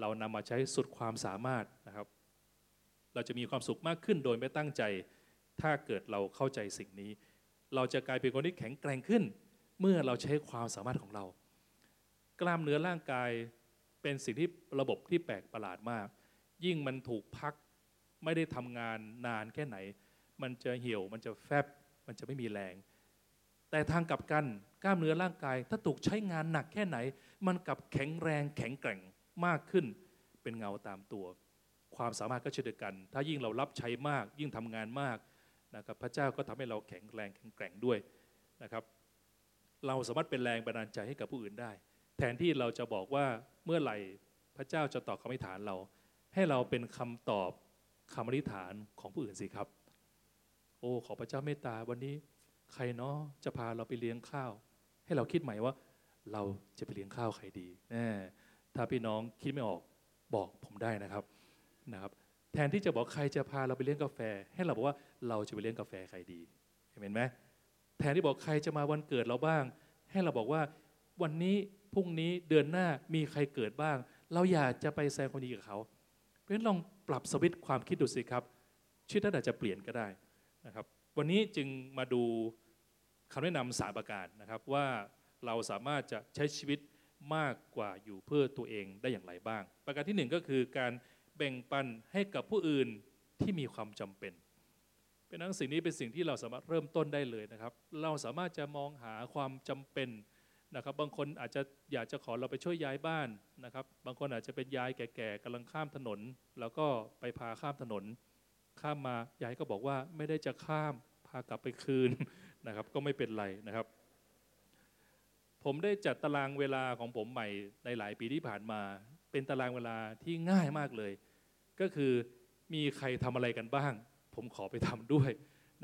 เรานำมาใช้สุดความสามารถนะครับ เราจะมีความสุขมากขึ้นโดยไม่ตั้งใจ ถ้าเกิดเราเข้าใจสิ่งนี้ เราจะกลายเป็นคนที่แข็งแกร่งขึ้น เมื่อเราใช้ความสามารถของเรา กล้ามเนื้อร่างกายเป็นสิ่งที่ระบบที่แปลกประหลาดมาก ยิ่งมันถูกพักไม่ได้ทำงานนานแค่ไหน มันจะเหี่ยวมันจะแฟบมันจะไม่มีแรง แต่ทางกลับกันกล้ามเนื้อร่างกาย ถ้าถูกใช้งานหนักแค่ไหน มันกลับแข็งแรงแข็งแกร่งมากขึ้น เป็นเงาตามตัว ความสามารถก็เช่นเดียวกัน ถ้ายิ่งเรารับใช้มากยิ่งทำงานมากนะครับพระเจ้าก็ทำให้เราแข็งแรงแข็งแกร่งด้วยนะครับ เราสามารถเป็นแรงบันดาลใจให้กับผู้อื่นได้ แทนที่เราจะบอกว่าเมื่อไหร่พระเจ้าจะตอบคำอธิษฐานเรา ให้เราเป็นคำตอบคำอธิษฐานของผู้อื่นสิครับ โอ้ขอพระเจ้าเมตตาวันนี้ใครเนาะจะพาเราไปเลี้ยงข้าว ให้เราคิดใหม่ว่า เราจะไปเลี้ยงข้าวใครดีแน่ถ้าพี่น้องคิดไม่ออกบอกผมได้นะครับนะครับ แทนที่จะบอกใครจะพาเราไปเลี้ยงกาแฟ ให้เราบอกว่าเราจะไปเลี้ยงกาแฟใครดีเห็นไหม แทนที่บอกใครจะมาวันเกิดเราบ้าง ให้เราบอกว่าวันนี้พรุ่งนี้เดือนหน้ามีใครเกิดบ้าง เราอยากจะไปแสดงความยินดีกับเขาเพราะฉะนั้นลองปรับสวิตช์ความคิดดูสิครับชีวิตท่านอาจจะเปลี่ยนก็ได้นะครับ วันนี้จึงมาดูคำแนะนำสามประการนะครับว่าเราสามารถจะใช้ชีวิตมากกว่าอยู่เพื่อตัวเองได้อย่างไรบ้าง ประการที่หนึ่งก็คือการแบ่งปันให้กับผู้อื่นที่มีความจำเป็น เป็นหนังสิ่งนี้เป็นสิ่งที่เราสามารถเริ่มต้นได้เลยนะครับ เราสามารถจะมองหาความจำเป็นนะครับ บางคนอาจจะอยากจะขอเราไปช่วยย้ายบ้านนะครับ บางคนอาจจะเป็นยายแก่ๆกำลังข้ามถนน แล้วก็ไปพาข้ามถนน ข้ามมายายก็บอกว่าไม่ได้จะข้ามพากลับไปคืนนะครับ ก็ไม่เป็นไรนะครับ ผมได้จัดตารางเวลาของผมใหม่ในหลายปีที่ผ่านมา เป็นตารางเวลาที่ง่ายมากเลย ก็คือมีใครทำอะไรกันบ้าง ผมขอไปทำด้วย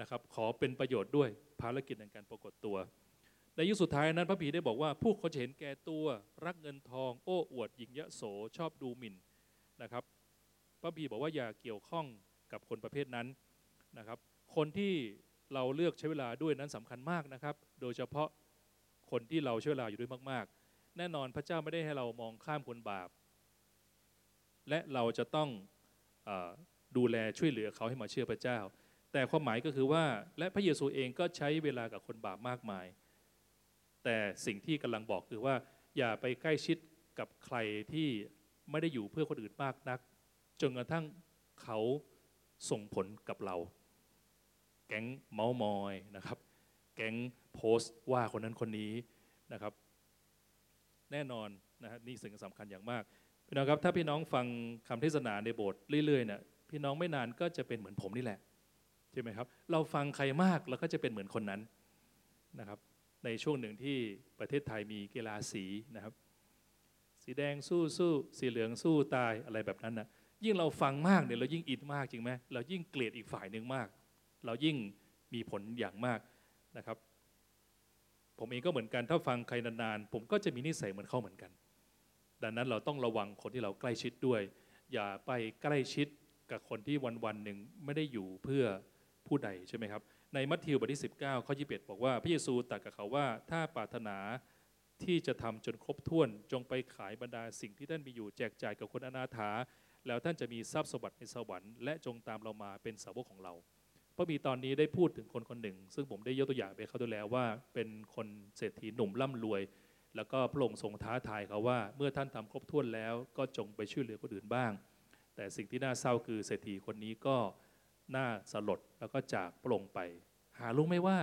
นะครับ ขอเป็นประโยชน์ด้วยภารกิจในการปรากฏตัว ในยุคสุดท้ายนั้นพระพีได้บอกว่าผู้คนจะเห็นแก่ตัวรักเงินทอง โอ้อวดหยิ่งยโสชอบดูหมิ่นนะครับ พระพีบอกว่าอย่าเกี่ยวข้องกับคนประเภทนั้นนะครับ คนที่เราเลือกใช้เวลาด้วยนั้นสำคัญมากนะครับ โดยเฉพาะคนที่เราใช้เวลาอยู่ด้วยมากๆ แน่นอนพระเจ้าไม่ได้ให้เรามองข้ามคนบาป และเราจะต้องอ ดูแลช่วยเหลือเขาให้มาเชื่อพระเจ้า แต่ความหมายก็คือว่าและพระเยซูเองก็ใช้เวลากับคนบาปมากมาย แต่สิ่งที่กำลังบอกคือว่า อย่าไปใกล้ชิดกับใครที่ไม่ได้อยู่เพื่อคนอื่นมากนัก จนกระทั่งเขาส่งผลกับเรา แก๊งเมาส์มอยนะครับ แก๊งโพสต์ว่าคนนั้นคนนี้นะครับ แน่นอนนะฮะนี่สิ่งสำคัญอย่างมากพี่น้องครับถ้าพี่น้องฟังคำเทศนาในโบสถ์เรื่อยๆเนี่ย พี่น้องไม่นานก็จะเป็นเหมือนผมนี่แหละใช่ไหมครับ เราฟังใครมากเราก็จะเป็นเหมือนคนนั้นนะครับ ในช่วงหนึ่งที่ประเทศไทยมีกีฬาสีนะครับ สีแดงสู้สู้สีเหลืองสู้ตายอะไรแบบนั้นนะยิ่งเราฟังมากเนี่ยเรายิ่งอินมากจริงไหมเรายิ่งเกลียดอีกฝ่ายหนึ่งมาก เรายิ่งมีผลอย่างมากนะครับ ผมเองก็เหมือนกันถ้าฟังใครนานๆผมก็จะมีนิสัยเหมือนเขาเหมือนกัน ดังนั้นเราต้องระวังคนที่เราใกล้ชิดด้วย อย่าไปใกล้ชิด กับคนที่วันวันหนึ่งไม่ได้อยู่เพื่อผู้ใดใช่ไหมครับ ในมัทธิวบทที่ 19ข้อ21 บอกว่าพระเยซูตรัสกับเขาว่าถ้าปรารถนาที่จะทำจนครบถ้วนจงไปขายบรรดาสิ่งที่ท่านมีอยู่แจกจ่ายกับคนอนาถา แล้วท่านจะมีทรัพย์สมบัติในสวรรค์และจงตามเรามาเป็นสาวกของเราพระบีตอนนี้ได้พูดถึงคนคนหนึ่ง ซึ่งผมได้ยกตัวอย่างไปเขาด้วยแล้วว่า เป็นคนเศรษฐีหนุ่มร่ำรวย แล้วก็พระองค์ทรงท้าทายเขาว่า เมื่อท่านทำครบถ้วนแล้วก็จงไปช่วยเหลือคนอื่นบ้าง แต่สิ่งที่น่าเศร้าคือเศรษฐีคนนี้ก็น่าสลดแล้วก็จากพระองค์ไป หารู้ไหมว่า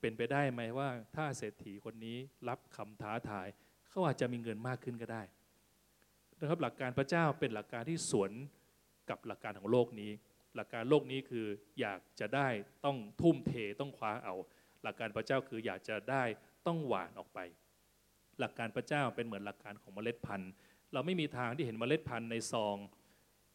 เป็นไปได้ไหมว่า ถ้าเศรษฐีคนนี้รับคำท้าทายเขาอาจจะมีเงินมากขึ้นก็ได้นะครับหลักการพระเจ้าเป็นหลักการที่สวนกับหลักการของโลกนี้ หลักการโลกนี้คืออยากจะได้ต้องทุ่มเทต้องคว้าเอา หลักการพระเจ้าคืออยากจะได้ต้องหวานออกไป หลักการพระเจ้าเป็นเหมือนหลักการของเมล็ดพันธุ์ เราไม่มีทางที่เห็นเมล็ดพันธุ์ในซอง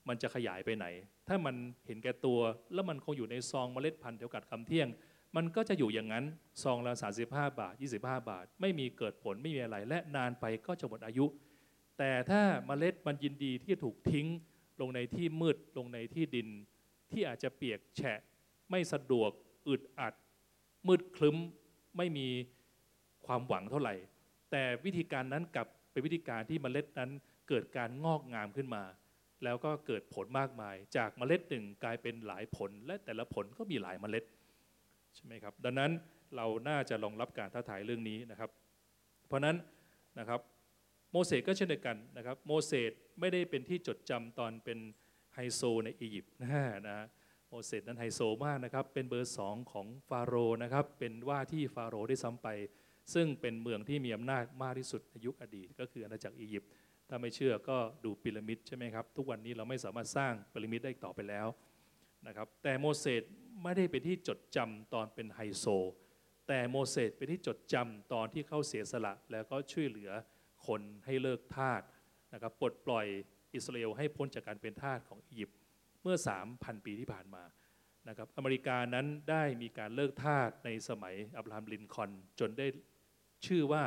มันจะขยายไปไหน ถ้ามันเห็นแก่ตัว แล้วมันคงอยู่ในซองเมล็ดพันธุ์แถวกัดคำเที่ยง มันก็จะอยู่อย่างนั้นซองละ35 บาท 25 บาท ไม่มีเกิดผลไม่มีอะไร และนานไปก็จะหมดอายุ แต่ถ้าเมล็ดมันยินดีที่จะถูกทิ้งลงในที่มืดลงในที่ดิน ที่อาจจะเปียกแฉะ ไม่สะดวกอึดอัด มืดคลึ้มไม่มีความหวังเท่าไหร่ แต่วิธีการนั้นกลับเป็นวิธีการที่เมล็ดนั้นเกิดการงอกงามขึ้นมา แล้วก็เกิดผลมากมาย จากเมล็ดหนึ่งกลายเป็นหลายผล และแต่ละผลก็มีหลายเมล็ดใช่ไหมครับ ดังนั้นเราน่าจะรองรับการท้าทายเรื่องนี้นะครับ เพราะนั้นนะครับโมเสสก็เช่นเดียวกันนะครับ โมเสสไม่ได้เป็นที่จดจำตอนเป็นไฮโซในอียิปต์นะฮะนะโมเสสนั้นไฮโซมากนะครับ เป็นเบอร์สองของฟาโรห์นะครับ เป็นว่าที่ฟาโรห์ได้ซ้ำไป ซึ่งเป็นเมืองที่มีอำนาจมากที่สุดในยุคอดีต ก็คืออาณาจักรอียิปต์ ถ้าไม่เชื่อก็ดูพีระมิดใช่ไหมครับ ทุกวันนี้เราไม่สามารถสร้างพีระมิดได้อีกต่อไปแล้วนะครับ แต่โมเสสไม่ได้เป็นที่จดจำตอนเป็นไฮโซ แต่โมเสสเป็นที่จดจำตอนที่เขาเสียสละ แล้วก็ช่วยเหลือคนให้เลิกทาสนะครับปลดปล่อยอิสราเอลให้พ้นจากการเป็นทาสของอียิปต์เมื่อ 3,000 ปีที่ผ่านมานะครับอเมริกานั้นได้มีการเลิกทาสในสมัยอับราฮัมลินคอนจนได้ชื่อว่า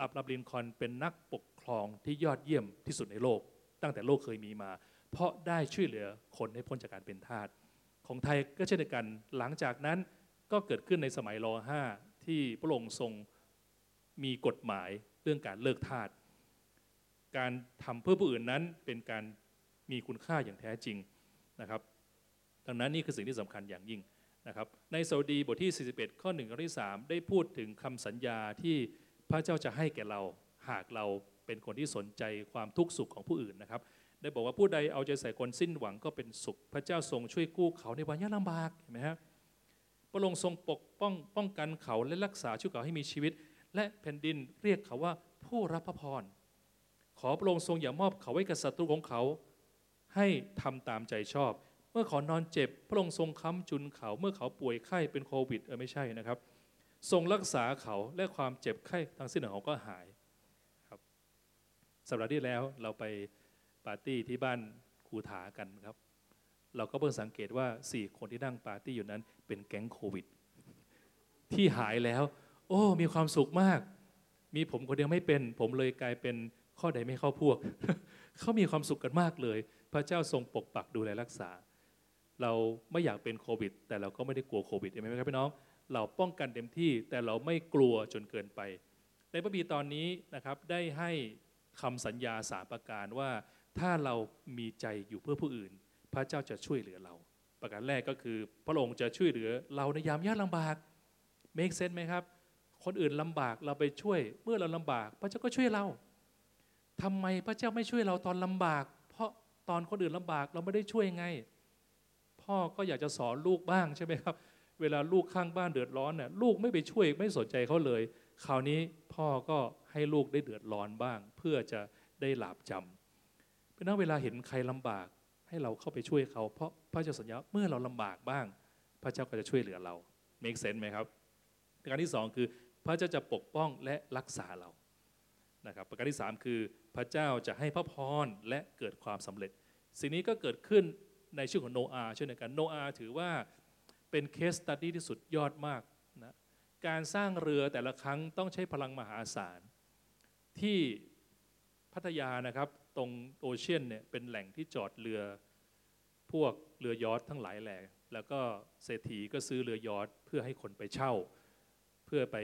อับราฮัมลินคอนเป็นนักปก ครองที่ยอดเยี่ยมที่สุดในโลก ตั้งแต่โลกเคยมีมา เพราะได้ช่วยเหลือคนให้พ้นจากการเป็นทาสของไทยก็เช่นเดียวกันหลังจากนั้นก็เกิดขึ้นในสมัยรห้าที่พระองค์ทรงมีกฎหมายเรื่องการเลิกทาสการทำเพื่อผู้อื่นนั้นเป็นการมีคุณค่าอย่างแท้จริงนะครับ ดังนั้นนี่คือสิ่งที่สำคัญอย่างยิ่งนะครับในสดีบทที่ 41 ข้อ1ข้อที่ 3 ได้พูดถึงคำสัญญาที่พระเจ้าจะให้แก่เราหากเรา เป็นคนที่สนใจความทุกข์สุขของผู้อื่นนะครับ ได้บอกว่าผู้ใดเอาใจใส่คนสิ้นหวังก็เป็นสุข พระเจ้าทรงช่วยกู้เขาในวันยากลำบากเห็นไหมครับพระองค์ทรงปกป้องป้องกันเขาและรักษาช่วยเขาให้มีชีวิต และแผ่นดินเรียกเขาว่าผู้รับพระพรขอพระองค์ทรงอย่ามอบเขาไว้กับศัตรูของเขา ให้ทำตามใจชอบ เมื่อเขานอนเจ็บ พระองค์ทรงค้ำจุนเขา เมื่อเขาป่วยไข้เป็นโควิดเออไม่ใช่นะครับ ทรงรักษาเขาและความเจ็บไข้ทั้งสิ้นของเขาก็หาย สัปดาห์ที่แล้วเราไปปาร์ตี้ที่บ้านครูถากันครับ เราก็เพิ่งสังเกตว่าสี่คนที่นั่งปาร์ตี้อยู่นั้น เป็นแก๊งโควิด ที่หายแล้ว โอ้ มีความสุขมาก มีผมคนเดียวไม่เป็น ผมเลยกลายเป็นข้อใดไม่เข้าพวก เขามีความสุขกันมากเลย พระเจ้าทรงปกปักดูแลรักษา เราไม่อยากเป็นโควิด แต่เราก็ไม่ได้กลัวโควิดเห็นไหมครับพี่น้อง เราป้องกันเต็มที่แต่เราไม่กลัวจนเกินไป ในพระบีตอนนี้นะครับได้ให้ คำสัญญาสามประการว่า ถ้าเรามีใจอยู่เพื่อผู้อื่น พระเจ้าจะช่วยเหลือเรา ประการแรกก็คือ พระองค์จะช่วยเหลือเราในยามยากลำบากเมคเซนไหมครับ คนอื่นลำบากเราไปช่วย เมื่อเราลำบาก พระเจ้าก็ช่วยเราทำไมพระเจ้าไม่ช่วยเราตอนลำบาก เพราะตอนคนอื่นลำบากเราไม่ได้ช่วยไง พ่อก็อยากจะสอนลูกบ้างใช่ไหมครับ เวลาลูกข้างบ้านเดือดร้อนเนี่ยลูกไม่ไปช่วยไม่สนใจเขาเลย คราวนี้พ่อก็ให้ลูกได้เดือดร้อนบ้าง เพื่อจะได้หลาบจำเพราะนั้นเวลาเห็นใครลำบาก ให้เราเข้าไปช่วยเขา เพราะพระเจ้าสัญญาเมื่อเราลำบากบ้าง พระเจ้าก็จะช่วยเหลือเรา make sense ไหมครับประการที่สองคือพระเจ้าจะปกป้องและรักษาเรานะครับประการที่ 3 คือพระเจ้าจะให้พระพรและเกิดความสำเร็จ สิ่งนี้ก็เกิดขึ้นในชื่อของโนอาเช่นเดียวกันโนอาถือว่าเป็นเคสตัดดี้ที่สุดยอดมาก การสร้างเรือแต่ละครั้งต้องใช้พลังมหาศาล ที่พัทยานะครับตรงโอเชียนเนี่ยเป็นแหล่งที่จอดเรือพวกเรือยอททั้งหลายแหล่แล้วก็เศรษฐีก็ซื้อเรือยอทเพื่อให้คนไปเช่า เพื่อไป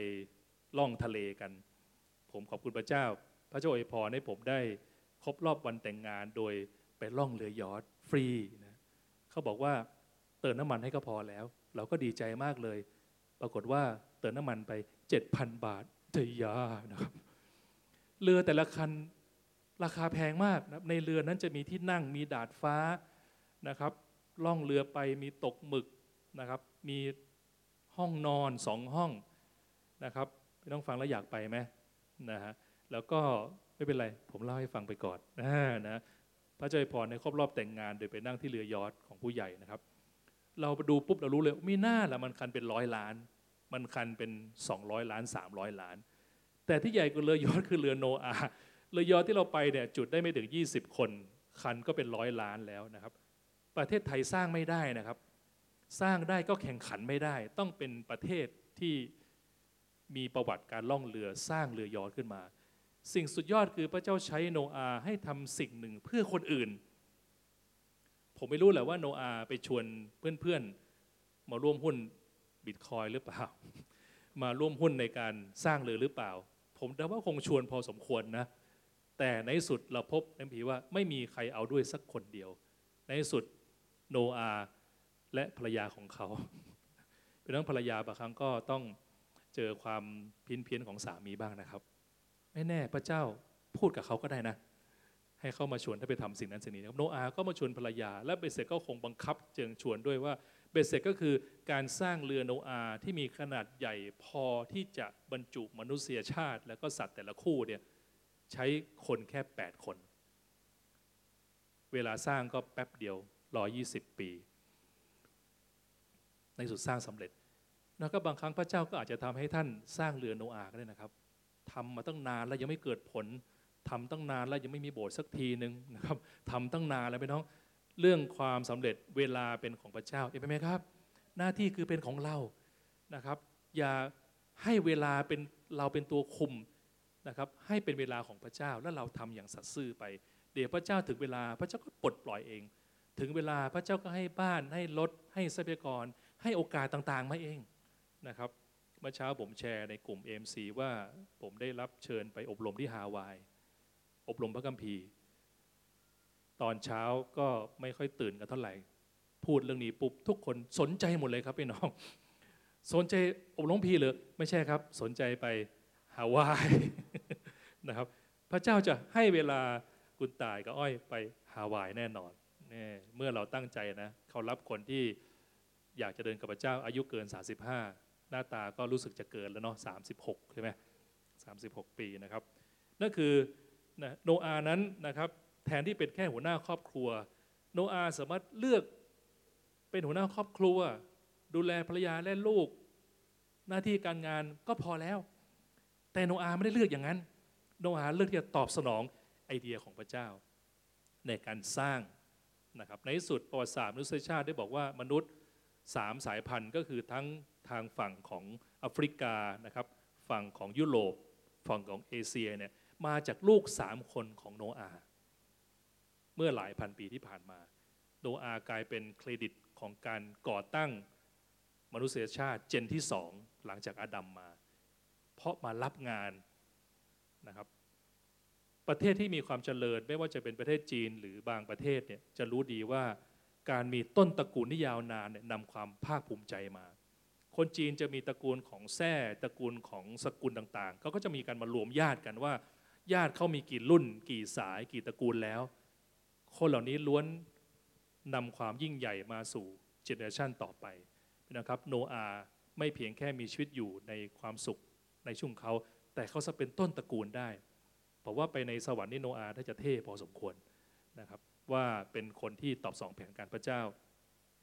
ล่องทะเลกัน ผมขอบคุณพระเจ้า พระเจ้าอวยพรให้ผมได้ครบรอบวันแต่งงานโดยไปล่องเรือยอทฟรีนะเขาบอกว่าเติมน้ำมันให้ก็พอแล้ว เราก็ดีใจมากเลย ปรากฏว่า เติมน้ำมันไป 7,000 บาทเทียานะครับเรือแต่ละคันราคาแพงมากนะในเรือนั้นจะมีที่นั่งมีดาดฟ้านะครับล่องเรือไปมีตกหมึกนะครับ มีห้องนอนสองห้องนะครับพี่ต้องฟังแล้วอยากไปไหมนะฮะแล้วก็ไม่เป็นไร ผมเล่าให้ฟังไปก่อนนะนะพระเจ้าอวยพรในครบรอบแต่งงาน โดยไปนั่งที่เรือยอทของผู้ใหญ่นะครับ เราไปดูปุ๊บเรารู้เลยมีหน้าละมันคันเป็นร้อยล้าน มันคันเป็น 200 ล้าน 300 ล้าน แต่ที่ใหญ่กว่าเรือยอทคือเรือโนอาเรือยอทที่เราไปเนี่ยจุดได้ไม่ถึง 20 คน คันก็เป็นร้อยล้านแล้วนะครับ ประเทศไทยสร้างไม่ได้นะครับ สร้างได้ก็แข่งขันไม่ได้ ต้องเป็นประเทศที่มีประวัติการล่องเรือสร้างเรือยอทขึ้นมา สิ่งสุดยอดคือพระเจ้าใช้โนอาให้ทำสิ่งหนึ่งเพื่อคนอื่น ผมไม่รู้แหละว่าโนอาไปชวนเพื่อนๆ มาร่วมหุ้น บิตคอยหรือเปล่า มาร่วมหุ้นในการสร้างเรือหรือเปล่า ผมเดาว่าคงชวนพอสมควรนะ แต่ในสุดเราพบในผีว่าไม่มีใครเอาด้วยสักคนเดียว ในสุดโนอาห์และภรรยาของเขา เป็นเรื่องภรรยาบางครั้งก็ต้องเจอความพินเพี้ยนของสามีบ้างนะครับ ไม่แน่พระเจ้าพูดกับเขาก็ได้นะ ให้เข้ามาชวนให้ไปทำสิ่งนั้นสิ่งนี้นะครับโนอาห์ก็มาชวนภรรยา และเบสเสร็จก็คงบังคับเจิงชวนด้วยว่า เบสเสร็จก็คือการสร้างเรือโนอาที่มีขนาดใหญ่พอที่จะบรรจุมนุษยชาติ และก็สัตว์แต่ละคู่เนี่ยใช้คนแค่ 8 คน เวลาสร้างก็แป๊บเดียว120 ปี ในสุดสร้างสำเร็จ แล้วก็บางครั้งพระเจ้าก็อาจจะทำให้ท่านสร้างเรือโนอาก็ได้นะครับทำมาตั้งนานแล้วยังไม่เกิดผลทำตั้งนานแล้วยังไม่มีโบสถ์สักทีหนึ่งนะครับทำตั้งนานแล้วพี่น้อง เรื่องความสำเร็จเวลาเป็นของพระเจ้าเห็นไหมครับ หน้าที่คือเป็นของเรานะครับ อย่าให้เวลาเป็นเราเป็นตัวคุมนะครับ ให้เป็นเวลาของพระเจ้าแล้วเราทำอย่างสัตย์ซื่อไป เดี๋ยวพระเจ้าถึงเวลาพระเจ้าก็ปลดปล่อยเอง ถึงเวลาพระเจ้าก็ให้บ้านให้รถให้ทรัพยากร ให้โอกาสต่างๆมาเองนะครับเมื่อเช้าผมแชร์ในกลุ่ม AMC ว่าผมได้รับเชิญไปอบรมที่ฮาวาย อบรมพระคัมภีร์ ตอนเช้าก็ไม่ค่อยตื่นกันเท่าไหร่ พูดเรื่องนี้ปุ๊บทุกคนสนใจหมดเลยครับพี่น้อง สนใจอบรมพีหรือไม่ใช่ครับ สนใจไปฮาวายนะครับ พระเจ้าจะให้เวลาคุณตายกับอ้อยไปฮาวายแน่นอนเนี่เมื่อเราตั้งใจนะเขารับคนที่อยากจะเดินกับพระเจ้าอายุเกิน 35 หน้าตาก็รู้สึกจะเกินแล้วเนาะ36ใช่ไหม36 ปีนะครับ นั่นคือนะโนอานั้นนะครับ แทนที่เป็นแค่หัวหน้าครอบครัว โนอาสามารถเลือกเป็นหัวหน้าครอบครัว ดูแลภรรยาและลูก หน้าที่การงานก็พอแล้ว แต่โนอาไม่ได้เลือกอย่างนั้น โนอาเลือกที่จะตอบสนองไอเดียของพระเจ้า ในการสร้างนะครับในที่สุดประวัติศาสตร์มนุษยชาติได้บอกว่ามนุษย์สามสายพันธุ์ก็คือทั้งทางฝั่งของแอฟริกานะครับฝั่งของยุโรปฝั่งของเอเชียเนี่ยมาจากลูกสามคนของโนอา เมื่อหลายพันปีที่ผ่านมาโนอากลายเป็นเครดิตของการก่อตั้งมนุษยชาติเจนที่สองหลังจากอาดัมมา เพราะมารับงานนะครับ ประเทศที่มีความเจริญไม่ว่าจะเป็นประเทศจีนหรือบางประเทศเนี่ยจะรู้ดีว่าการมีต้นตระกูลที่ยาวนานเนี่ยนำความภาคภูมิใจมา คนจีนจะมีตระกูลของแท้ตระกูลของสกุลต่างๆเขาก็จะมีการมารวมญาติกันว่า ญาติเขามีกี่รุ่น กี่สายกี่ตระกูลแล้ว คนเหล่านี้ล้วนนำความยิ่งใหญ่มาสู่ generation ต่อไปนะครับโนอาไม่เพียงแค่มีชีวิตอยู่ในความสุขในช่วงเขา แต่เขาจะเป็นต้นตระกูลได้เพราะว่าไปในสวรรค์นี่โนอาท่าจะเท่พอสมควรนะครับว่าเป็นคนที่ตอบสนองแผนการพระเจ้า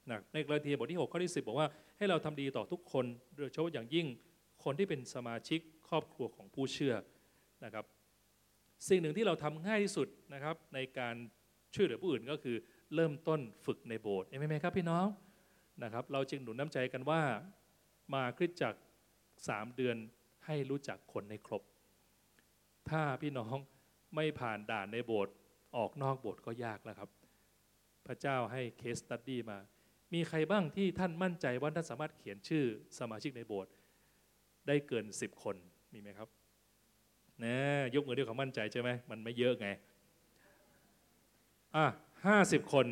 นะในกลาเทียบทที่ 6 ข้อที่ 10 บอกว่าให้เราทำดีต่อทุกคน โดยเฉพาะอย่างยิ่งคนที่เป็นสมาชิกครอบครัวของผู้เชื่อนะครับ สิ่งหนึ่งที่เราทำง่ายที่สุดนะครับในการ ช่วยเหลือผู้อื่นก็คือเริ่มต้นฝึกในโบสถ์เห็นไหมครับพี่น้องนะครับ เราจึงหนุนน้ำใจกันว่ามาคริสจักรสามเดือนให้รู้จักคนในครบ ถ้าพี่น้องไม่ผ่านด่านในโบสถ์ออกนอกโบสถ์ก็ยากแล้วครับ พระเจ้าให้เคสตัดดี้มา มีใครบ้างที่ท่านมั่นใจว่าท่านสามารถเขียนชื่อสมาชิกในโบสถ์ได้เกินสิบคนมีไหมครับนะยกมือด้วยความมั่นใจใช่ไหมมันไม่เยอะไง อะห้าสิบคน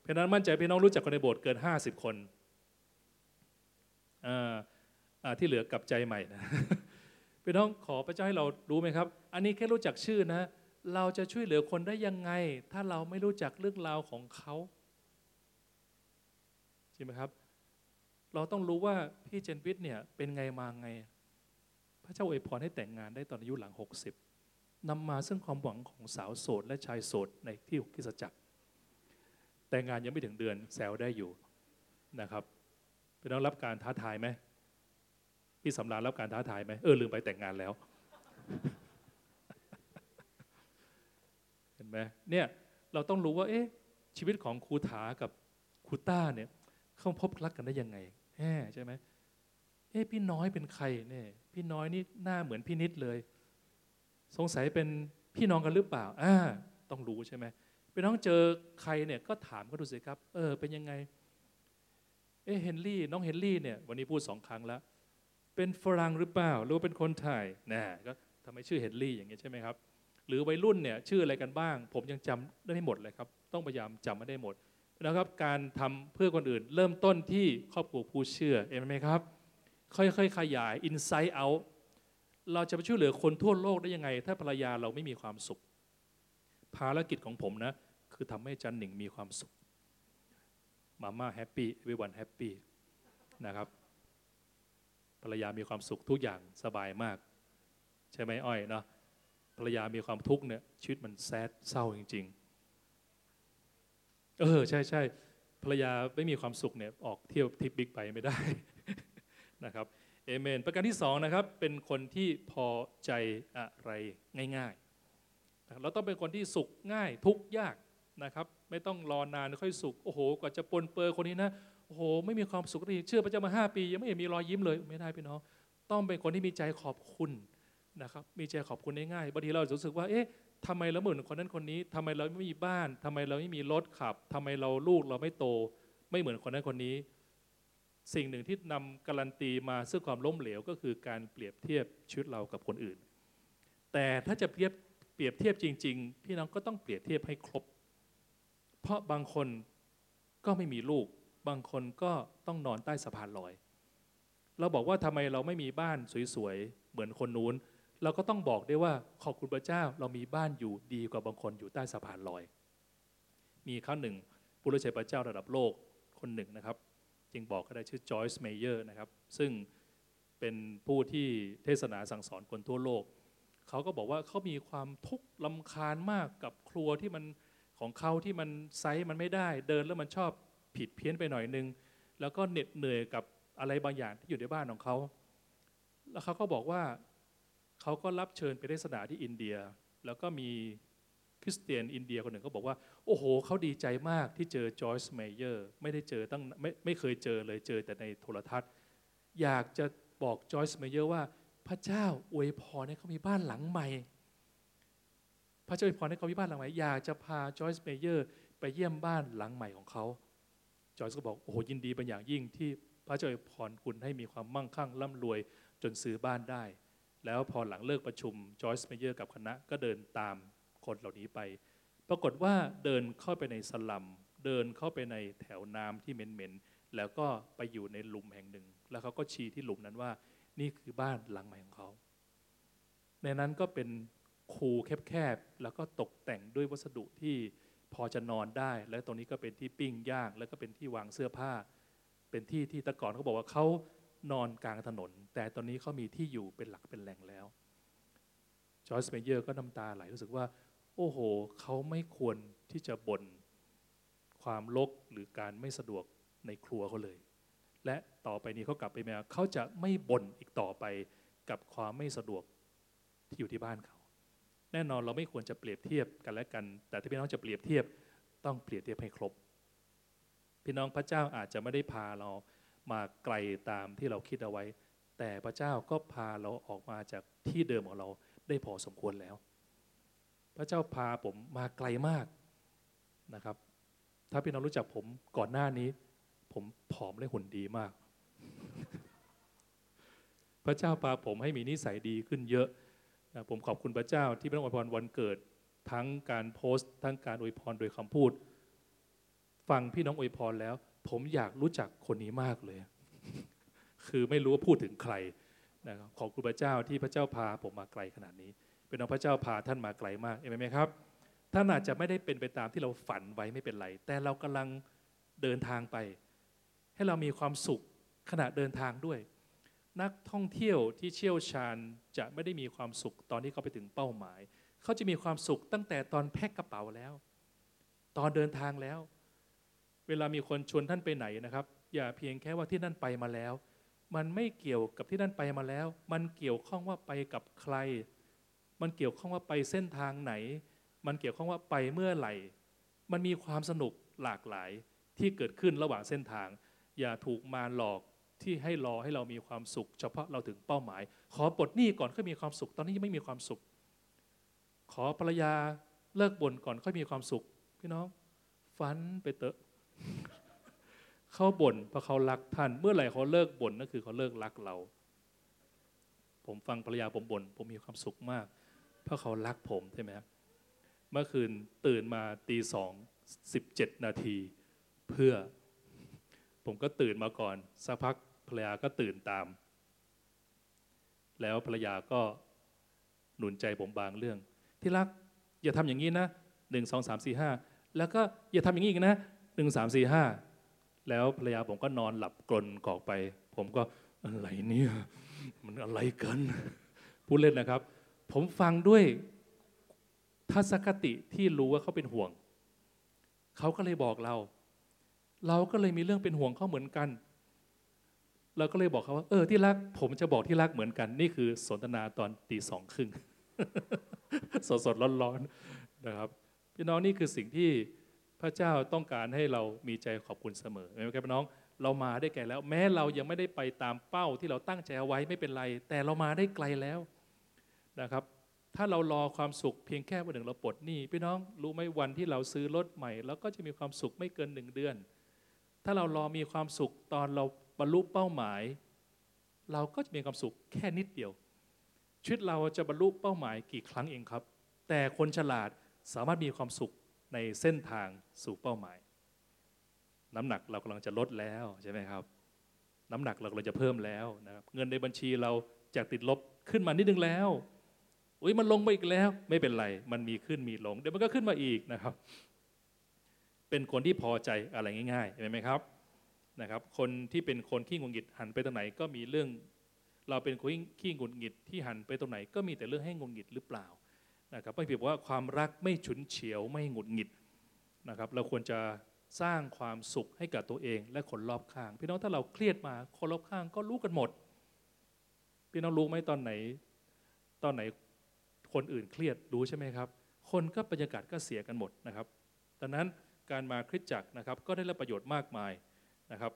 เพราะนั้นมั่นใจพี่น้องรู้จักคนในโบสถ์เกินห้าสิบคนอ่าที่เหลือกลับใจใหม่นะพี่น้องขอพระเจ้าให้เรารู้ไหมครับ อันนี้แค่รู้จักชื่อนะ เราจะช่วยเหลือคนได้ยังไง ถ้าเราไม่รู้จักเรื่องราวของเขาใช่ไหมครับ เราต้องรู้ว่าพี่เจนวิทย์เนี่ยเป็นไงมาไง พระเจ้าอวยพรให้แต่งงานได้ตอนอายุหลัง 60 นำมาซึ่งความหวังของสาวโสดและชายโสดในที่คริสจักร แต่งงานยังไม่ถึงเดือนแซวได้อยู่นะครับเป็นต้องรับการท้าทายไหมพี่สำราญรับการท้าทายไหมเออลืมไปแต่งงานแล้ว เห็นไหมเนี่ยเราต้องรู้ว่า เอ๊ะชีวิตของครูถากับครูต้าเนี่ยเขาพบรักกันได้ยังไงแหใช่ไหมเอ๊ะพี่น้อยเป็นใครเนี่ยพี่น้อยนี่หน้าเหมือนพี่นิดเลย สงสัยเป็นพี่น้องกันหรือเปล่าอ่าต้องรู้ใช่ไหมพี่น้องเจอใครเนี่ยก็ถามก็ดูสิครับ เออ เป็นยังไง เอ๊เฮนรี่ น้องเฮนรี่เนี่ย วันนี้พูดสองครั้งแล้ว เป็นฝรั่งหรือเปล่า หรือเป็นคนไทยนะก็ทำไมชื่อเฮนรี่อย่างเงี้ยใช่ไหมครับ หรือวัยรุ่นเนี่ยชื่ออะไรกันบ้าง ผมยังจำได้ไม่หมดเลยครับ ต้องพยายามจำไม่ได้หมดนะครับ การทำเพื่อคนอื่น เริ่มต้นที่ครอบครัวผู้เชื่อเห็นไหมครับ ค่อยๆ ขยาย inside out เเราจะไปช่วยเหลือคนทั่วโลกได้ยังไง ถ้าภรรยาเราไม่มีความสุข ภารกิจของผมนะ คือทำให้จันหนิงมีความสุขมาม่าแฮปปี้วิวันแฮปปี้นะครับภรรยามีความสุขทุกอย่างสบายมาก ใช่ไหมอ้อยเนาะภรรยามีความทุกข์เนี่ยชีวิตมันแซดเศร้าจริง ๆ เออใช่ใช่ภรรยาไม่มีความสุขเนี่ยออกเที่ยวทริปบิ๊กไปไม่ได้นะครับ เอเมน ประการที่สองนะครับเป็นคนที่พอใจอะไรง่ายๆเราต้องเป็นคนที่สุขง่ายทุกยากนะครับ ไม่ต้องรอนานค่อยสุขโอ้โห กว่าจะปนเปื้อคนนี้นะโอ้โหไม่มีความสุขดีเชื่อพระเจ้ามาห้าปี ยังไม่เห็นมีรอยยิ้มเลยไม่ได้พี่น้อง ต้องเป็นคนที่มีใจขอบคุณนะครับมีใจขอบคุณง่ายๆบางทีเราจะรู้สึกว่าเอ๊ะทำไมเราเหมือนคนนั้นคนนี้ทำไมเราไม่มีบ้านทำไมเราไม่มีรถขับทำไมเราลูกเราไม่โต ไม่เหมือนคนนั้นคนนี้ สิ่งหนึ่งที่นำการันตีมาซึ่งความล้มเหลวก็คือการเปรียบเทียบชีวิตเรากับคนอื่น แต่ถ้าจะเปรียบเปรียบเทียบจริง ๆ พี่น้องก็ต้องเปรียบเทียบให้ครบ เพราะบางคนก็ไม่มีลูก บางคนก็ต้องนอนใต้สะพานลอย เราบอกว่าทำไมเราไม่มีบ้านสวยๆเหมือนคนนู้น เราก็ต้องบอกได้ว่าขอบคุณพระเจ้าเรามีบ้านอยู่ดีกว่าบางคนอยู่ใต้สะพานลอย มีครั้งหนึ่งผู้รับใช้พระเจ้าระดับโลกคนหนึ่งนะครับ จึงบอกก็ได้ชื่อจอยส์เมเยอร์นะครับ ซึ่งเป็นผู้ที่เทศนาสั่งสอนคนทั่วโลก เขาก็บอกว่าเขามีความทุกข์รำคาญมากกับครัวที่มันของเขาที่มันไซส์มันไม่ได้ เดินแล้วมันชอบผิดเพี้ยนไปหน่อยนึง แล้วก็เหน็ดเหนื่อยกับอะไรบางอย่างที่อยู่ในบ้านของเขา แล้วเขาก็บอกว่าเขาก็รับเชิญไปเทศนาที่อินเดีย แล้วก็มี คริสเตียนอินเดียคนหนึ่งก็บอกว่า โอ้โห เขาดีใจมากที่เจอจอยส์เมเยอร์ไม่ได้เจอตั้งไม่ไม่เคยเจอเลยเจอแต่ในโทรทัศน์ อยากจะบอกจอยส์เมเยอร์ว่าพระเจ้าอวยพรให้เขามีบ้านหลังใหม่ พระเจ้าอวยพรให้เขามีบ้านหลังใหม่ อยากจะพาจอยส์เมเยอร์ไปเยี่ยมบ้านหลังใหม่ของเขา จอยส์ก็บอกโอ้โหยินดีเป็นอย่างยิ่งที่พระเจ้าอวยพรคุณให้มีความมั่งคั่งร่ำรวยจนซื้อบ้านได้ แล้วพอหลังเลิกประชุมจอยส์เมเยอร์กับคณะก็เดินตาม คนเหล่านี้ไป ปรากฏว่าเดินเข้าไปในสลัม เดินเข้าไปในแถวน้ำที่เหม็นๆ แล้วก็ไปอยู่ในหลุมแห่งหนึ่ง แล้วเขาก็ชี้ที่หลุมนั้นว่า นี่คือบ้านหลังใหม่ของเขา ในนั้นก็เป็นคูแคบๆ แล้วก็ตกแต่งด้วยวัสดุที่พอจะนอนได้ และตรงนี้ก็เป็นที่ปิ้งย่าง แล้วก็เป็นที่วางเสื้อผ้า เป็นที่ที่แตะก่อนเขาบอกว่าเขานอนกลางถนน แต่ตอนนี้เขามีที่อยู่เป็นหลักเป็นแหล่งแล้วจอร์จเมเยอร์ก็น้ำตาไหลรู้สึกว่า โอ้โห เขาไม่ควรที่จะบ่นความลกหรือการไม่สะดวกในครัวเขาเลย และต่อไปนี้เขากลับไปมาเขาจะไม่บ่นอีกต่อไปกับความไม่สะดวกที่อยู่ที่บ้านเขา แน่นอนเราไม่ควรจะเปรียบเทียบกันและกัน แต่ถ้าพี่น้องจะเปรียบเทียบต้องเปรียบเทียบให้ครบ พี่น้องพระเจ้าอาจจะไม่ได้พาเรามาไกลตามที่เราคิดเอาไว้ แต่พระเจ้าก็พาเราออกมาจากที่เดิมของเราได้พอสมควรแล้ว พระเจ้าพาผมมาไกลมากนะครับ ถ้าพี่น้องรู้จักผมก่อนหน้านี้ ผมผอมและหุ่นดีมาก พระเจ้าพาผมให้มีนิสัยดีขึ้นเยอะนะผมขอบคุณพระเจ้าที่พระองค์อวยพรวันเกิด ทั้งการโพสต์ ทั้งการอวยพรโดยคำพูด ฟังพี่น้องอวยพรแล้ว ผมอยากรู้จักคนนี้มากเลย คือไม่รู้ว่าพูดถึงใครนะครับขอบคุณพระเจ้าที่พระเจ้าพาผมมาไกลขนาดนี้ เป็นน้องพระเจ้าพาท่านมาไกลมากเห็นไหมครับ ท่านอาจจะไม่ได้เป็นไปตามที่เราฝันไว้ไม่เป็นไร แต่เรากำลังเดินทางไป ให้เรามีความสุขขณะเดินทางด้วย นักท่องเที่ยวที่เชี่ยวชาญจะไม่ได้มีความสุขตอนที่เขาไปถึงเป้าหมาย เขาจะมีความสุขตั้งแต่ตอนแพ็คกระเป๋าแล้ว ตอนเดินทางแล้ว เวลามีคนชวนท่านไปไหนนะครับ อย่าเพียงแค่ว่าที่นั่นไปมาแล้ว มันไม่เกี่ยวกับที่นั่นไปมาแล้ว มันเกี่ยวข้องว่าไปกับใคร มันเกี่ยวข้องว่าไปเส้นทางไหน มันเกี่ยวข้องว่าไปเมื่อไหร่ มันมีความสนุกหลากหลายที่เกิดขึ้นระหว่างเส้นทาง อย่าถูกมารหลอกที่ให้รอให้เรามีความสุข เฉพาะเราถึงเป้าหมาย ขอปลดหนี้ก่อนค่อยมีความสุข ตอนนี้ยังไม่มีความสุข ขอภรรยาเลิกบ่นก่อนค่อยมีความสุข พี่น้องฟันไปเตอะเขาบ่นเพราะเขารักท่าน เมื่อไหร่เขาเลิกบ่นนั่นคือเขาเลิกรักเรา ผมฟังภรรยาผมบ่นผมมีความสุขมาก เพราะเขารักผมใช่ไหมครับเมื่อคืนตื่นมาตีสองสิบเจ็ดนาที เพื่อ ผมก็ตื่นมาก่อน สักพักภรรยาก็ตื่นตาม แล้วภรรยาก็หนุนใจผมบางเรื่อง ที่รักอย่าทำอย่างนี้นะหนึ่งสองสามสี่ห้าแล้วก็อย่าทำอย่างนี้อีกนะหนึ่งสามสี่ห้าแล้วภรรยาผมก็นอนหลับกลนกอกไป ผมก็อะไรเนี่ย มันอะไรกัน พูดเล่นนะครับ ผมฟังด้วยทัศนคติที่รู้ว่าเขาเป็นห่วง เขาก็เลยบอกเรา เราก็เลยมีเรื่องเป็นห่วงเขาเหมือนกัน เราก็เลยบอกเขาว่า เออที่รัก ผมจะบอกที่รักเหมือนกัน นี่คือสนทนาตอนตีสองครึ่งสดสดๆร้อนๆนะครับ พี่น้องนี่คือสิ่งที่พระเจ้าต้องการให้เรามีใจขอบคุณเสมอเห็นไหมครับพี่น้องเรามาได้ไกลแล้ว แม้เรายังไม่ได้ไปตามเป้าที่เราตั้งใจเอาไว้ไม่เป็นไร แต่เรามาได้ไกลแล้ว นะครับ ถ้าเรารอความสุขเพียงแค่วันหนึ่งเราปลดหนี้พี่น้องรู้ไหมวันที่เราซื้อรถใหม่เราก็จะมีความสุขไม่เกินหนึ่งเดือน ถ้าเรารอมีความสุขตอนเราบรรลุเป้าหมาย เราก็จะมีความสุขแค่นิดเดียว ชีวิตเราจะบรรลุเป้าหมายกี่ครั้งเองครับ แต่คนฉลาดสามารถมีความสุขในเส้นทางสู่เป้าหมาย น้ำหนักเรากำลังจะลดแล้วใช่ไหมครับ น้ำหนักเรากำลังจะเพิ่มแล้วนะครับเงินในบัญชีเราจากติดลบขึ้นมานิดนึงแล้ว อุ้ยมันลงมาอีกแล้ว ไม่เป็นไร มันมีขึ้นมีลง เดี๋ยวมันก็ขึ้นมาอีกนะครับ เป็นคนที่พอใจอะไรง่ายๆเห็นไหมครับนะครับ คนที่เป็นคนขี้งุนงิดหันไปตรงไหนก็มีเรื่อง เราเป็นคนขี้งุนงิดที่หันไปตรงไหน ก็มีแต่เรื่องให้งุนงิดหรือเปล่านะครับไม่ผิดว่าความรักไม่ฉุนเฉียวไม่หงุดหงิดนะครับ เราควรจะสร้างความสุขให้กับตัวเองและคนรอบข้าง พี่น้องถ้าเราเครียดมาคนรอบข้างก็รู้กันหมด พี่น้องรู้ไหมตอนไหน ตอนไหน คนอื่นเครียดรู้ใช่ไหมครับ คนก็บรรยากาศก็เสียกันหมดนะครับดังนั้นการมาคริสตจักรนะครับก็ได้รับประโยชน์มากมายนะครับ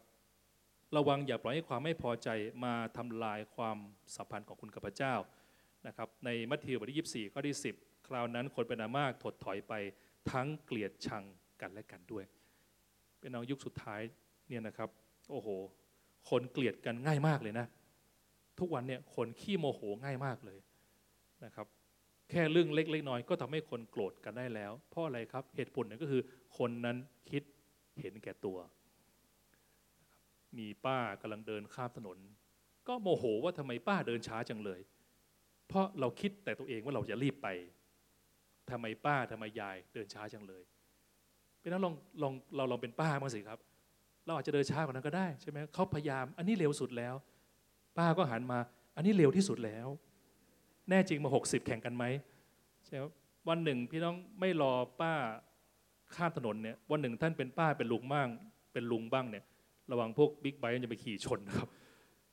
ระวังอย่าปล่อยให้ความไม่พอใจมาทำลายความสัมพันธ์ของคุณกับพระเจ้านะครับในมัทธิวบทที่ 24 ข้อที่ 10 คราวนั้นคนเป็นอามากถดถอยไปทั้งเกลียดชังกันและกันด้วย เป็นน้องยุคสุดท้ายเนี่ยนะครับโอ้โห คนเกลียดกันง่ายมากเลยนะ ทุกวันเนี่ยคนขี้โมโหง่ายมากเลยนะครับ แค่เรื่องเล็กๆน้อยก็ทำให้คนโกรธกันได้แล้ว เพราะอะไรครับเหตุผลนี่ยก็คือ คนนั้นคิดเห็นแก่ตัว มีป้ากำลังเดินข้ามถนน ก็โมโหว่าทำไมป้าเดินช้าจังเลย เพราะเราคิดแต่ตัวเองว่าเราจะรีบไปทำไมป้าทำไมยายเดินช้าจังเลยเป็นนั้นลองลองเราลองเป็นป้าบ้างสิครับ เราอาจจะเดินช้ากว่านั้นก็ได้ใช่ไหมเขาพยายาม อันนี้เร็วสุดแล้ว ป้าก็หันมา อันนี้เร็วที่สุดแล้ว แน่จริงมาหกสิบแข่งกันไหมใช่วันหนึ่งพี่น้องไม่รอป้าข้ามถนนเนี่ยวันหนึ่งท่านเป็นป้าเป็นลุงบ้างเป็นลุงบ้างเนี่ยระวังพวกบิ๊กไบค์จะไปขี่ชนนะครับ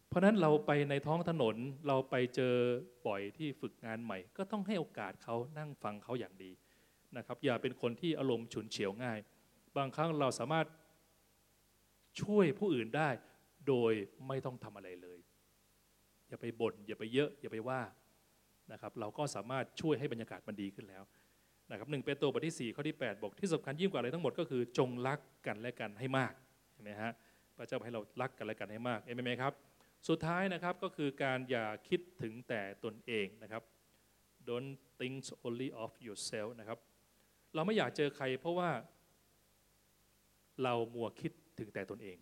เพราะนั้นเราไปในท้องถนนเราไปเจอบ่อยที่ฝึกงานใหม่ ก็ต้องให้โอกาสเขานั่งฟังเขาอย่างดีนะครับ อย่าเป็นคนที่อารมณ์ฉุนเฉียวง่าย บางครั้งเราสามารถช่วยผู้อื่นได้ โดยไม่ต้องทำอะไรเลย อย่าไปบน่นอย่าไปเยอะ อย่าไปว่า นะครับเราก็สามารถช่วยให้บรรยากาศมันดีขึ้นแล้วนะครับหนึ่งเปโตรบทที่ 4 ข้อที่ 8 บอกที่สำคัญยิ่งกว่าอะไรทั้งหมดก็คือจงรักกันและกันให้มากเห็นไหมฮะพระเจ้าให้เรารักกันและกันให้มากเห็นไหมครับสุดท้ายนะครับก็คือการอย่าคิดถึงแต่ตนเองนะครับ don't think only of yourself นะครับเราไม่อยากเจอใครเพราะว่าเรามัวคิดถึงแต่ตนเอง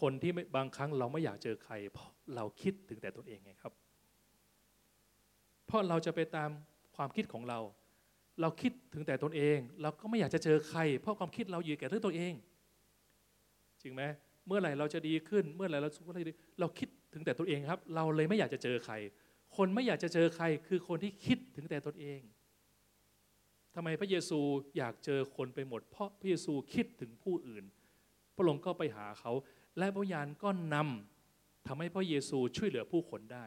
คนที่บางครั้งเราไม่อยากเจอใคร เพราะเราคิดถึงแต่ตนเองไงครับ เพราะเราจะไปตามความคิดของเรา เราคิดถึงแต่ตนเอง เราก็ไม่อยากจะเจอใคร เพราะความคิดเราอยู่แก่เรื่องตัวเอง จริงไหมเมื่อไหร่เราจะดีขึ้น เมื่อไหร่เราสุขภาพดีเราคิดถึงแต่ตัวเองครับ เราเลยไม่อยากจะเจอใคร คนไม่อยากจะเจอใคร คือคนที่คิดถึงแต่ตนเองทำไมพระเยซูอยากเจอคนไปหมด เพราะพระเยซูคิดถึงผู้อื่น พระองค์ก็ไปหาเขา และพระวิญญาณก็นำทำให้พระเยซูช่วยเหลือผู้คนได้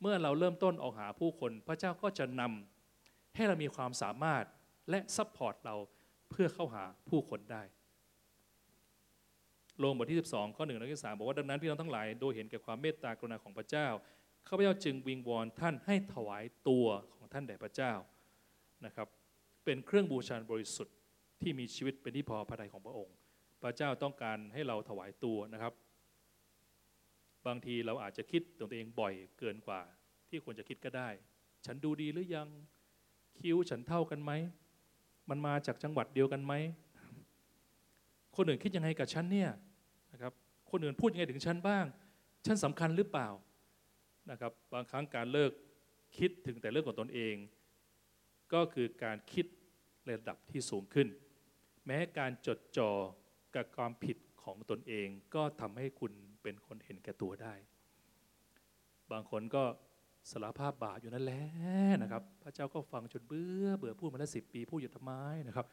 เมื่อเราเริ่มต้นออกหาผู้คน พระเจ้าก็จะนำให้เรามีความสามารถและ support เราเพื่อเข้าหาผู้คนได้โรมบทที่ 12 ข้อหนึ่งและข้อสามบอกว่าดังนั้นพี่น้องทั้งหลายโดยเห็นแก่ความเมตตากรุณาของพระเจ้าข้าพเจ้าจึงวิงวอนท่านให้ถวายตัวของท่านแด่พระเจ้านะครับ เป็นเครื่องบูชาบริสุทธิ์ที่มีชีวิตเป็นที่พอพระทัยของพระองค์ พระเจ้าต้องการให้เราถวายตัวนะครับ บางทีเราอาจจะคิดตัวเองบ่อยเกินกว่า ที่ควรจะคิดก็ได้ ฉันดูดีหรือยังคิ้วฉันเท่ากันไหมมันมาจากจังหวัดเดียวกันไหมคนอื่นคิดยังไงกับฉันเนี่ยนะครับคนอื่นพูดยังไงถึงฉันบ้าง ฉันสำคัญหรือเปล่านะครับบางครั้งการเลิกคิดถึงแต่เรื่องของตนเอง ก็คือการคิดระดับที่สูงขึ้น แม้การจดจ่อกับความผิดของตนเองก็ทำให้คุณ เป็นคนเห็นแก่ตัวได้ บางคนก็สารภาพบาปอยู่นั่นแหละนะครับ พระเจ้าก็ฟังจนเบื่อเบื่อพูดมาแล้วสิปีพูดอยู่ทำไมนะครับ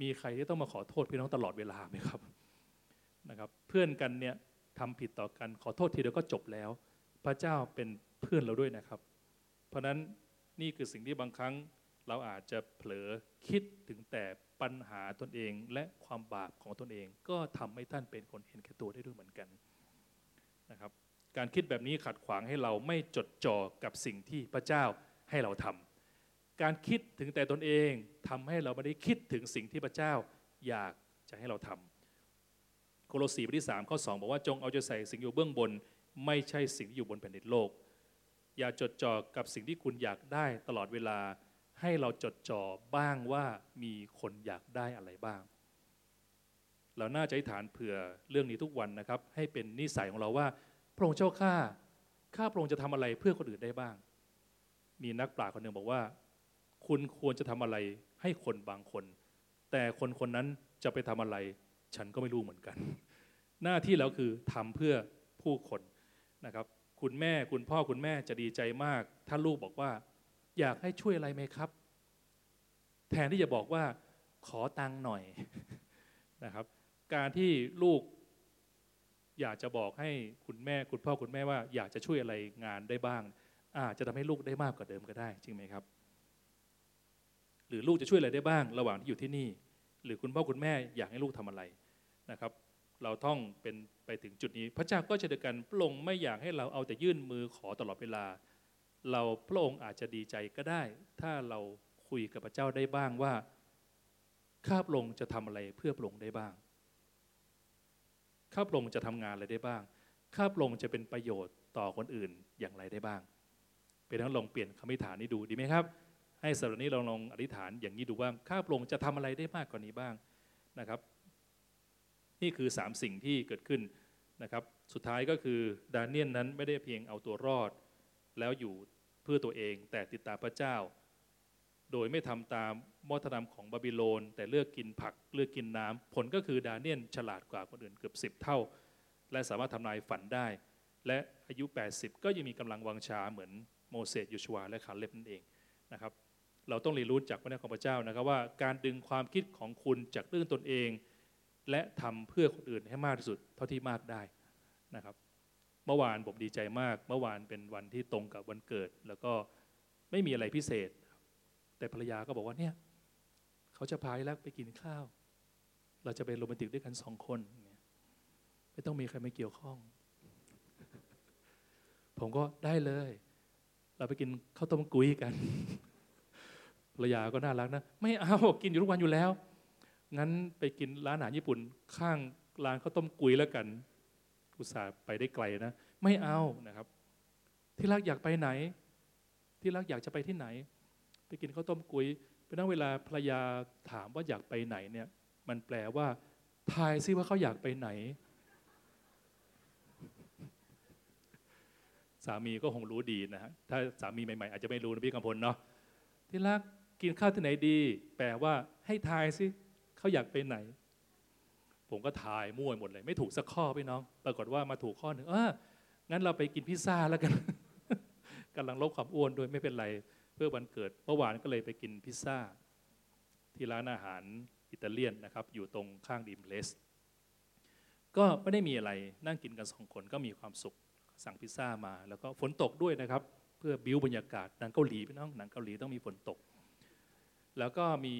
มีใครที่ต้องมาขอโทษพี่น้องตลอดเวลาไหมครับนะครับ เพื่อนกันเนี่ยทำผิดต่อกันขอโทษทีเดียวก็จบแล้ว พระเจ้าเป็นเพื่อนเราด้วยนะครับ เพราะฉะนั้นนี่คือสิ่งที่บางครั้งเราอาจจะเผลอคิดถึงแต่ปัญหาตนเองและความบาปของตนเอง ก็ทำให้ท่านเป็นคนเห็นแก่ตัวได้ด้วยเหมือนกัน นะครับการคิดแบบนี้ขัดขวางให้เราไม่จดจ่อกับสิ่งที่พระเจ้าให้เราทำการคิดถึงแต่ตนเองทำให้เราไม่ได้คิดถึงสิ่งที่พระเจ้าอยากจะให้เราทำโคโลสีบทที่3ข้อ2บอกว่าจงเอาใจใส่สิ่งอยู่เบื้องบน ไม่ใช่สิ่งที่อยู่บนแผ่นดินโลก อย่าจดจ่อกับสิ่งที่คุณอยากได้ตลอดเวลาให้เราจดจ่อบ้างว่ามีคนอยากได้อะไรบ้าง เราน่าจะอธิฐานเผื่อเรื่องนี้ทุกวันนะครับ ให้เป็นนิสัยของเราว่า พระองค์เจ้าข้าข้าพระองค์จะทำอะไรเพื่อคนอื่นได้บ้าง มีนักปราชญ์คนหนึ่งบอกว่า คุณควรจะทำอะไรให้คนบางคน แต่คนคนนั้นจะไปทำอะไร ฉันก็ไม่รู้เหมือนกัน หน้าที่เราคือทำเพื่อผู้คนนะครับ คุณแม่คุณพ่อคุณแม่จะดีใจมาก ถ้าลูกบอกว่า อยากให้ช่วยอะไรไหมครับ แทนที่จะบอกว่า ขอตังค์หน่อยนะครับ การที่ลูกอยากจะบอกให้คุณแม่คุณพ่อคุณแม่ว่า อยากจะช่วยอะไรงานได้บ้าง อาจจะทำให้ลูกได้มากกว่าเดิมก็ได้ จริงไหมครับ หรือลูกจะช่วยอะไรได้บ้าง ระหว่างที่อยู่ที่นี่ หรือคุณพ่อคุณแม่อยากให้ลูกทำอะไรนะครับ เราต้องเป็นไปถึงจุดนี้ พระเจ้าก็จะเดียวกันพระองค์ไม่อยากให้เราเอาแต่ยื่นมือขอตลอดเวลา เราพระองค์อาจจะดีใจก็ได้ ถ้าเราคุยกับพระเจ้าได้บ้างว่าข้าพระองค์จะทำอะไรเพื่อพระองค์ได้บ้าง ข้าพระองค์จะทำงานอะไรได้บ้าง ข้าพระองค์จะเป็นประโยชน์ต่อคนอื่นอย่างไรได้บ้าง เป็นทั้งลองเปลี่ยนคำอธิษฐานนี้ดูดีไหมครับ ให้สัปดาห์นี้เราลองอธิษฐานอย่างนี้ดูว่าข้าพระองค์จะทำอะไรได้มากกว่านี้บ้างนะครับ นี่คือสามสิ่งที่เกิดขึ้นนะครับ สุดท้ายก็คือดาเนียนนั้นไม่ได้เพียงเอาตัวรอด แล้วอยู่เพื่อตัวเองแต่ติดตามพระเจ้า โดยไม่ทำตามมอธรรมของบาบิโลน แต่เลือกกินผักเลือกกินน้ำผลก็คือดาเนียนฉลาดกว่าคนอื่นเกือบสิบเท่า และสามารถทำนายฝันได้ และอายุ 80 ก็ยังมีกำลังวังชาเหมือนโมเสสยูชัวและคาเล็บนั่นเองนะครับเราต้องเรียนรู้จากพระนของพระเจ้านะครับว่าการดึงความคิดของคุณจากเรื่องตนเอง และทำเพื่อคนอื่นให้มากที่สุดเท่าที่มากได้นะครับ เมื่อวานผมดีใจมาก เมื่อวานเป็นวันที่ตรงกับวันเกิด แล้วก็ไม่มีอะไรพิเศษ แต่ภรรยาก็บอกว่าเนี่ยเขาจะพาแล้วไปกินข้าว เราจะไปโรแมนติกด้วยกันสองคนเนี่ยไม่ต้องมีใครมาเกี่ยวข้อง ผมก็ได้เลย เราไปกินข้าวต้มกุ้ยกันภรรยาก็น่ารักนะ ไม่เอากินอยู่ทุกวันอยู่แล้ว งั้นไปกินร้านอาหารญี่ปุ่น ข้างร้านข้าวต้มกุ้ยแล้วกัน อุตส่าห์ไปได้ไกลนะ ไม่เอานะครับ ที่รักอยากไปไหน ที่รักอยากจะไปที่ไหน ไปกินข้าวต้มกุ้ยเป็นนั่งเวลาภรรยาถามว่าอยากไปไหนเนี่ย มันแปลว่าทายซิว่าเขาอยากไปไหน สามีก็คงรู้ดีนะฮะถ้าสามีใหม่ๆอาจจะไม่รู้นะพี่กำพลเนาะที่รักกินข้าวที่ไหนดี แปลว่าให้ทายสิเขาอยากไปไหน ผมก็ทายมั่วหมดเลย ไม่ถูกสักข้อพี่น้อง ปรากฏว่ามาถูกข้อหนึ่งเอองั้นเราไปกินพิซซ่าแล้วกันกำลังลดความอ้วนด้วยไม่เป็นไร พื่อวันเกิดเมื่อวานก็เลยไปกินพิซซ่า ที่ร้านอาหารอิตาเลียนนะครับ อยู่ตรงข้างดีมเลสก็ไม่ได้มีอะไรนั่งกินกันสองคนก็มีความสุขสั่งพิซซ่ามา แล้วก็ฝนตกด้วยนะครับ เพื่อบิวบรรยากาศหนังเกาหลีพี่น้องหนังเกาหลีต้องมีฝนตก แล้วก็มี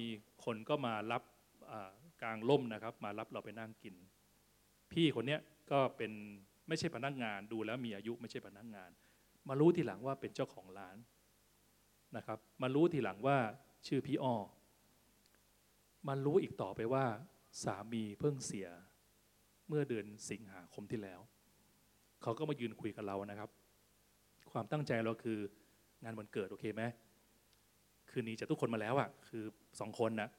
คนก็มารับกลางล่มนะครับ มารับเราไปนั่งกิน พี่คนเนี้ยก็เป็นไม่ใช่พนักงานดูแล้วมีอายุไม่ใช่พนักงาน มารู้ทีหลังว่าเป็นเจ้าของร้าน นะครับ มารู้ทีหลังว่าชื่อพี่อ้อมารู้อีกต่อไปว่า สามีเพิ่งเสีย เมื่อเดือนสิงหาคมที่แล้ว เขาก็มายืนคุยกับเรานะครับ ความตั้งใจเราคืองานวันเกิดโอเคไหมคืนนี้จะทุกคนมาแล้วอะคือสองคนนะ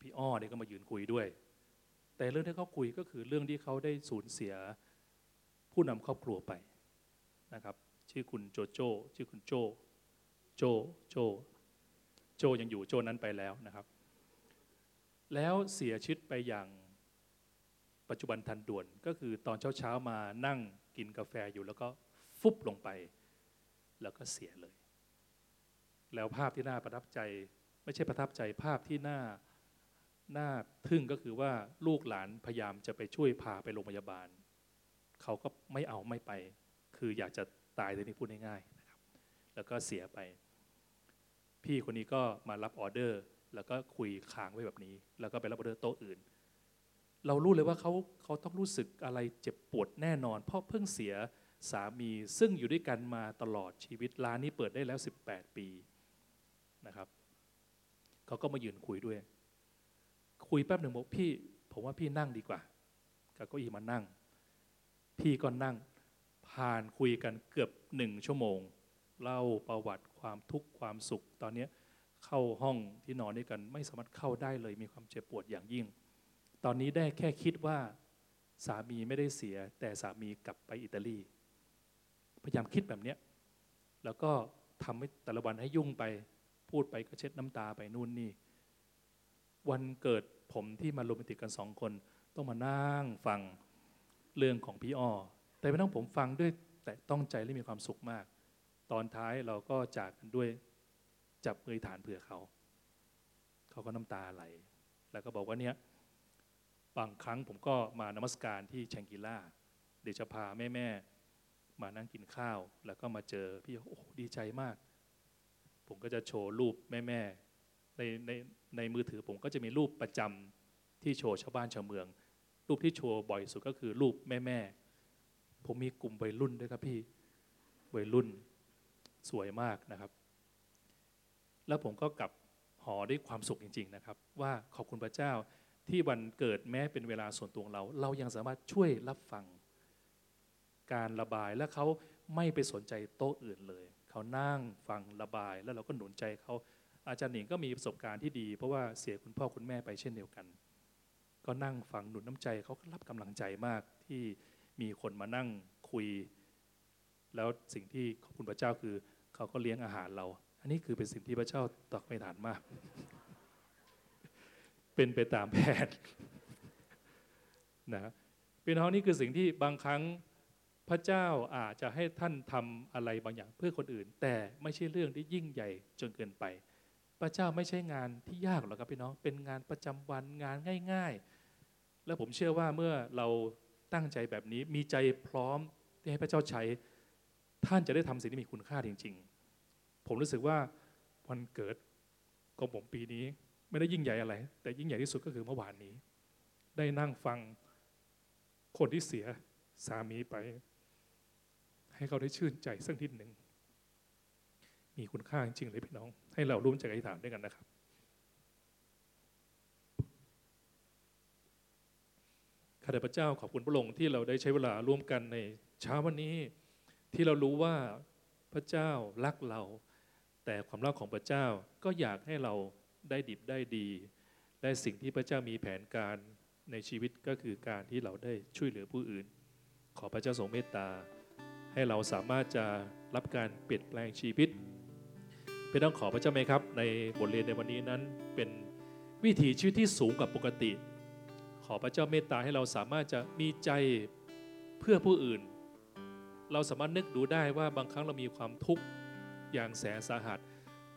พี่อ้อเนี่ยก็มายืนคุยด้วย แต่เรื่องที่เขาคุยก็คือเรื่องที่เขาได้สูญเสียผู้นำครอบครัวไปนะครับ ชื่อคุณโจโจ้ชื่อคุณโจ โจ โจ โจยังอยู่โจนั้นไปแล้วนะครับ แล้วเสียชีวิตไปอย่างปัจจุบันทันด่วน ก็คือตอนเช้าๆมานั่งกินกาแฟอยู่แล้วก็ฟุบลงไป แล้วก็เสียเลย แล้วภาพที่น่าประทับใจ ไม่ใช่ประทับใจภาพที่น่าน่าทึ่งก็คือว่าลูกหลานพยายามจะไปช่วยพาไปโรงพยาบาล เขาก็ไม่เอาไม่ไป คืออยากจะตายเลยนี่พูดง่ายๆ แล้วก็เสียไป พี่คนนี้ก็มารับออเดอร์ แล้วก็คุยค้างไว้แบบนี้ แล้วก็ไปรับออเดอร์โต๊ะอื่น เรารู้เลยว่าเขาเขาต้องรู้สึกอะไรเจ็บปวดแน่นอน เพราะเพิ่งเสียสามีซึ่งอยู่ด้วยกันมาตลอดชีวิตร้านนี้เปิดได้แล้ว 18 ปีนะครับเขาก็มายืนคุยด้วย คุยแป๊บหนึ่งบอกพี่ ผมว่าพี่นั่งดีกว่ากับเก้าอี้มานั่ง พี่ก็นั่งผ่านคุยกันเกือบหนึ่งชั่วโมง เล่าประวัติความทุกข์ความสุข ตอนนี้เข้าห้องที่นอนด้วยกัน ไม่สามารถเข้าได้เลยมีความเจ็บปวดอย่างยิ่ง ตอนนี้ได้แค่คิดว่าสามีไม่ได้เสีย แต่สามีกลับไปอิตาลี พยายามคิดแบบเนี้ยแล้วก็ทำให้แต่ละวันให้ยุ่งไป พูดไปก็เช็ดน้ำตาไปนู่นนี่ วันเกิดผมที่มาโรแมนติกกันสองคน ต้องมานั่งฟังเรื่องของพี่อ้อแต่ไม่ต้องผมฟังด้วยแต่ต้องใจและมีความสุขมาก ตอนท้ายเราก็จากกันด้วยจับมือฐานเผื่อเขา เขาก็น้ำตาไหล แล้วก็บอกว่าเนี่ยบางครั้งผมก็มานมัสการที่แชงกิล่า เดยวจะพาแม่แม่มานั่งกินข้าว แล้วก็มาเจอพี่โอ้ดีใจมาก ผมก็จะโชว์รูปแม่แม่ในในในมือถือผมก็จะมีรูปประจำที่โชว์ชาวบ้านชาวเมือง รูปที่โชว์บ่อยสุดก็คือรูปแม่แม่ผมมีกลุ่มวัยรุ่นด้วยครับพี่วัยรุ่น สวยมากนะครับ แล้วผมก็กลับหอด้วยความสุขจริง ๆนะครับ ว่าขอบคุณพระเจ้าที่วันเกิดแม้เป็นเวลาส่วนตัวของเรา เรายังสามารถช่วยรับฟัง การระบายและเขาไม่ไปสนใจโต๊ะอื่นเลย เขานั่งฟังระบาย แล้วเราก็หนุนใจเขาอาจารย์หนิงก็มีประสบการณ์ที่ดี เพราะว่าเสียคุณพ่อคุณแม่ไปเช่นเดียวกัน ก็นั่งฟังหนุนน้ำใจเขาก็รับกำลังใจมากที่มีคนมานั่งคุย แล้วสิ่งที่ขอบคุณพระเจ้าคือ เขาก็เลี้ยงอาหารเรา อันนี้คือเป็นสิ่งที่พระเจ้าตักไม่ฐานมาก เป็นไปตามแผนนะพี่น้องนี่คือสิ่งที่บางครั้งพระเจ้าอาจจะให้ท่านทำอะไรบางอย่างเพื่อคนอื่น แต่ไม่ใช่เรื่องที่ยิ่งใหญ่จนเกินไป พระเจ้าไม่ใช่งานที่ยากหรอกครับพี่น้อง เป็นงานประจำวันงานง่าย ๆ แล้วผมเชื่อว่าเมื่อเราตั้งใจแบบนี้มีใจพร้อมที่ให้พระเจ้าใช้ ท่านจะได้ทำสิ่งที่มีคุณค่าจริง ๆ ผมรู้สึกว่าวันเกิดของผมปีนี้ไม่ได้ยิ่งใหญ่อะไร แต่ยิ่งใหญ่ที่สุดก็คือเมื่อวานนี้ ได้นั่งฟังคนที่เสียสามีไป ให้เขาได้ชื่นใจสักนิดหนึ่งมีคุณค่าจริงๆเลยพี่น้อง ให้เราร่วมใจอธิษฐานด้วยกันนะครับข้าแต่พระเจ้าขอบคุณพระองค์ที่เราได้ใช้เวลาร่วมกันในเช้าวันนี้ ที่เรารู้ว่าพระเจ้ารักเรา แต่ความรักของพระเจ้าก็อยากให้เราได้ดิบได้ดี ได้สิ่งที่พระเจ้ามีแผนการในชีวิตก็คือการที่เราได้ช่วยเหลือผู้อื่น ขอพระเจ้าทรงเมตตา ให้เราสามารถจะรับการเปลี่ยนแปลงชีวิตเป็นต้องขอพระเจ้าไหมครับ ในบทเรียนในวันนี้นั้นเป็นวิถีชีวิตที่สูงกว่าปกติ ขอพระเจ้าเมตตาให้เราสามารถจะมีใจเพื่อผู้อื่น เราสามารถนึกดูได้ว่าบางครั้งเรามีความทุกข์อย่างแสนสาหัส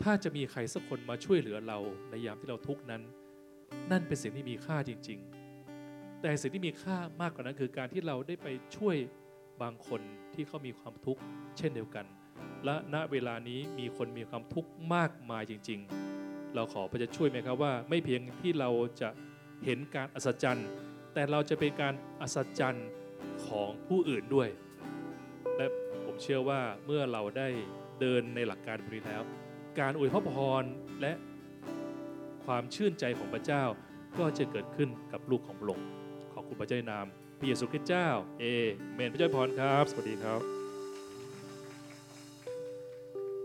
ถ้าจะมีใครสักคนมาช่วยเหลือเราในยามที่เราทุกข์นั้น นั่นเป็นสิ่งที่มีค่าจริง ๆ แต่สิ่งที่มีค่ามากกว่านั้นคือการที่เราได้ไปช่วยบางคนที่เขามีความทุกข์เช่นเดียวกัน และณเวลานี้มีคนมีความทุกข์มากมายจริง ๆ เราขอพระเจะช่วยไหมครับว่า ไม่เพียงที่เราจะเห็นการอัศจรรย์ แต่เราจะเป็นการอัศจรรย์ของผู้อื่นด้วย เชื่อว่าเมื่อเราได้เดินในหลักการนี้แล้ว การอวยพระพรและความชื่นใจของพระเจ้าก็จะเกิดขึ้นกับลูกของพระองค์ขอบคุณพระเจ้านนามพระเยซูคริสต์เจ้าเอเมนพระเจ้าพรครับ สวัสดีครับ